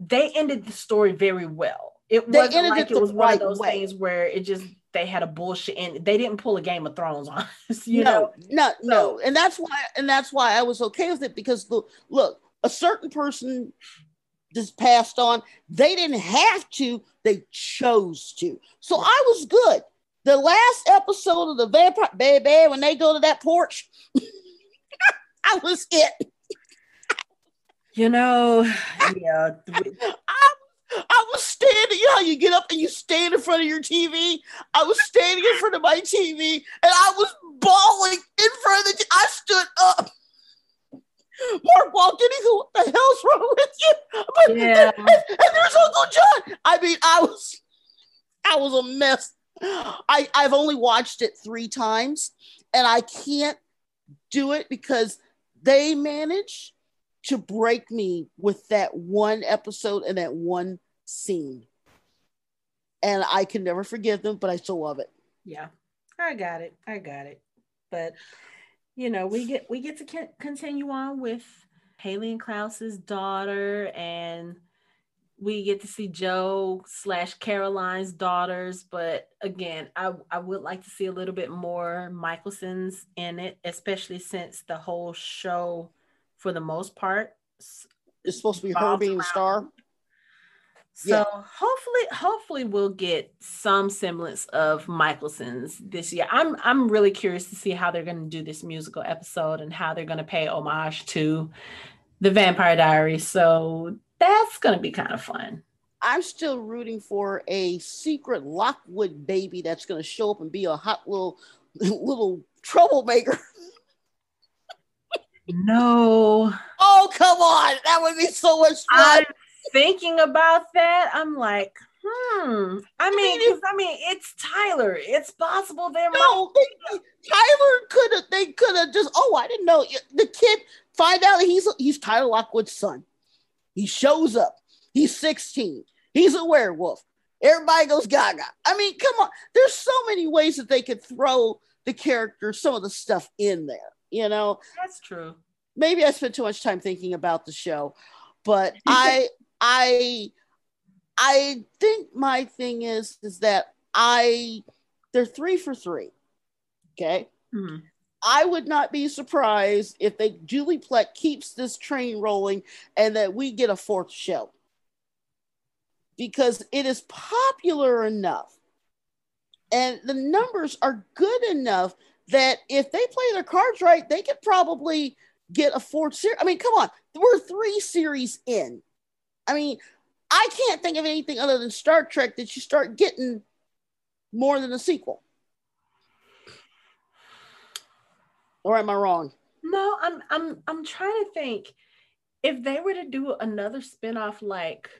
they ended the story very well it wasn't like it, it was one of those way. things where it just they had a bullshit and they didn't pull a Game of Thrones on us. You no, know? no, no, and that's why and that's why I was okay with it because the look a certain person just passed on. They didn't have to; they chose to. So I was good. The last episode of the Vampire Baby, when they go to that porch, I was it. You know, yeah. I I was standing, you know how you get up and you stand in front of your TV? I was standing in front of my TV and I was bawling in front of the I stood up. Mark walked in, What the hell's wrong with you? But, yeah. and, and, there's Uncle John. I mean, I was I was a mess. I, I've only watched it three times and I can't do it because they manage to break me with that one episode and that one scene. And I can never forgive them, but I still love it. Yeah, I got it. I got it. But you know, we get we get to continue on with Hayley and Klaus's daughter, and we get to see Jo slash Caroline's daughters. But again, I I would like to see a little bit more Mikaelson's in it, especially since the whole show for the most part. It's supposed to be her being the star. So yeah. hopefully, hopefully we'll get some semblance of Mikaelson's this year. I'm I'm really curious to see how they're going to do this musical episode and how they're going to pay homage to the Vampire Diaries. So that's going to be kind of fun. I'm still rooting for a secret Lockwood baby that's going to show up and be a hot little little troublemaker. No. Oh, come on. That would be so much fun. I'm thinking about that. I'm like, hmm. I mean, I mean, I mean it's Tyler. It's possible there no, might Tyler could have they could have just, oh, I didn't know. The kid find out he's he's Tyler Lockwood's son. He shows up. He's 16. He's a werewolf. Everybody goes gaga. I mean, come on. There's so many ways that they could throw the character, some of the stuff in there you know that's true maybe i spent too much time thinking about the show but i i i think my thing is is that i they're three for three okay mm-hmm. I would not be surprised if they Julie Plec keeps this train rolling and that we get a fourth show because it is popular enough and the numbers are good enough that if they play their cards right, they could probably get a fourth series. I mean, come on, we're three series in. I mean, I can't think of anything other than Star Trek that you start getting more than a sequel. Or am I wrong? No, I'm I'm I'm trying to think if they were to do another spinoff like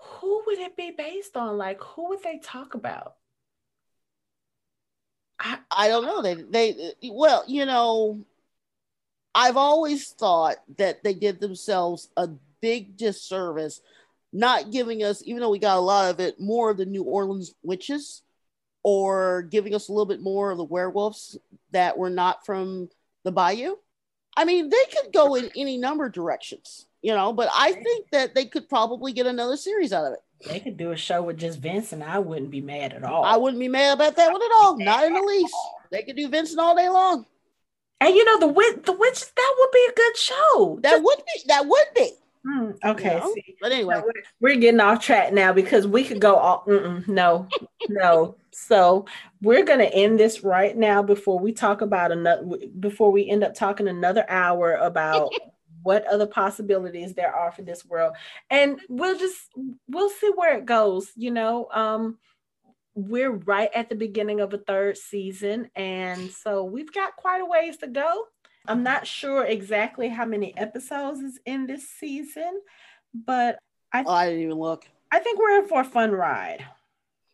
who would it be based on? Like who would they talk about? I, I don't know. They they well, you know, I've always thought that they did themselves a big disservice not giving us, even though we got a lot of it, more of the New Orleans witches or giving us a little bit more of the werewolves that were not from the bayou. I mean, they could go in any number of directions, you know, but I think that they could probably get another series out of it. They could do a show with just Vince, and I wouldn't be mad at all. I wouldn't be mad about that one at all. Not in the least. They could do Vincent all day long. And you know the witch, the witch, that would be a good show. That just, would be. That would be. Mm, okay. You know? But anyway, no, we're, we're, getting off track now because we could go all. no, no. So we're gonna end this right now before we talk about another. Before we end up talking another hour about what other possibilities there are for this world and we'll just we'll see where it goes you know um we're right at the beginning of a third season and so we've got quite a ways to go i'm not sure exactly how many episodes is in this season but i, th- oh, I didn't even look i think we're in for a fun ride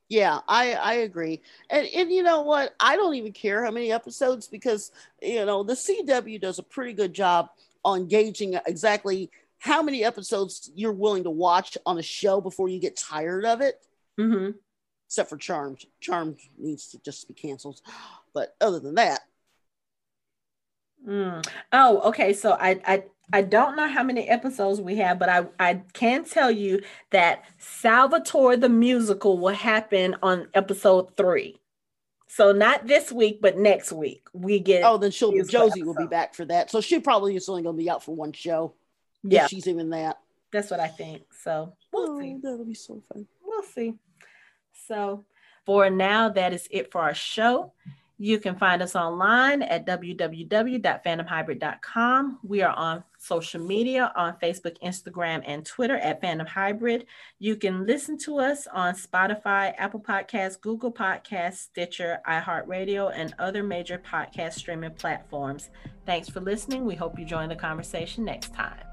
Yeah, I I agree. And and you know what? I don't even care how many episodes because you know the CW does a pretty good job on gauging exactly how many episodes you're willing to watch on a show before you get tired of it. Mm-hmm. Except for Charmed. Charmed needs to just be canceled. But other than that. Mm. Oh, okay. So I, I I don't know how many episodes we have, but I, I can tell you that Salvatore the musical will happen on episode three. So not this week, but next week we get. Oh, then she'll Josie will be back for that. So she probably is only going to be out for one show. Yeah, she's even that. That's what I think. So we'll oh, see. That'll be so fun. We'll see. So for now, that is it for our show. You can find us online at www.fandomhybrid.com. We are on social media on Facebook, Instagram, and Twitter at Fandom Hybrid. You can listen to us on Spotify, Apple Podcasts, Google Podcasts, Stitcher, iHeartRadio, and other major podcast streaming platforms. Thanks for listening. We hope you join the conversation next time.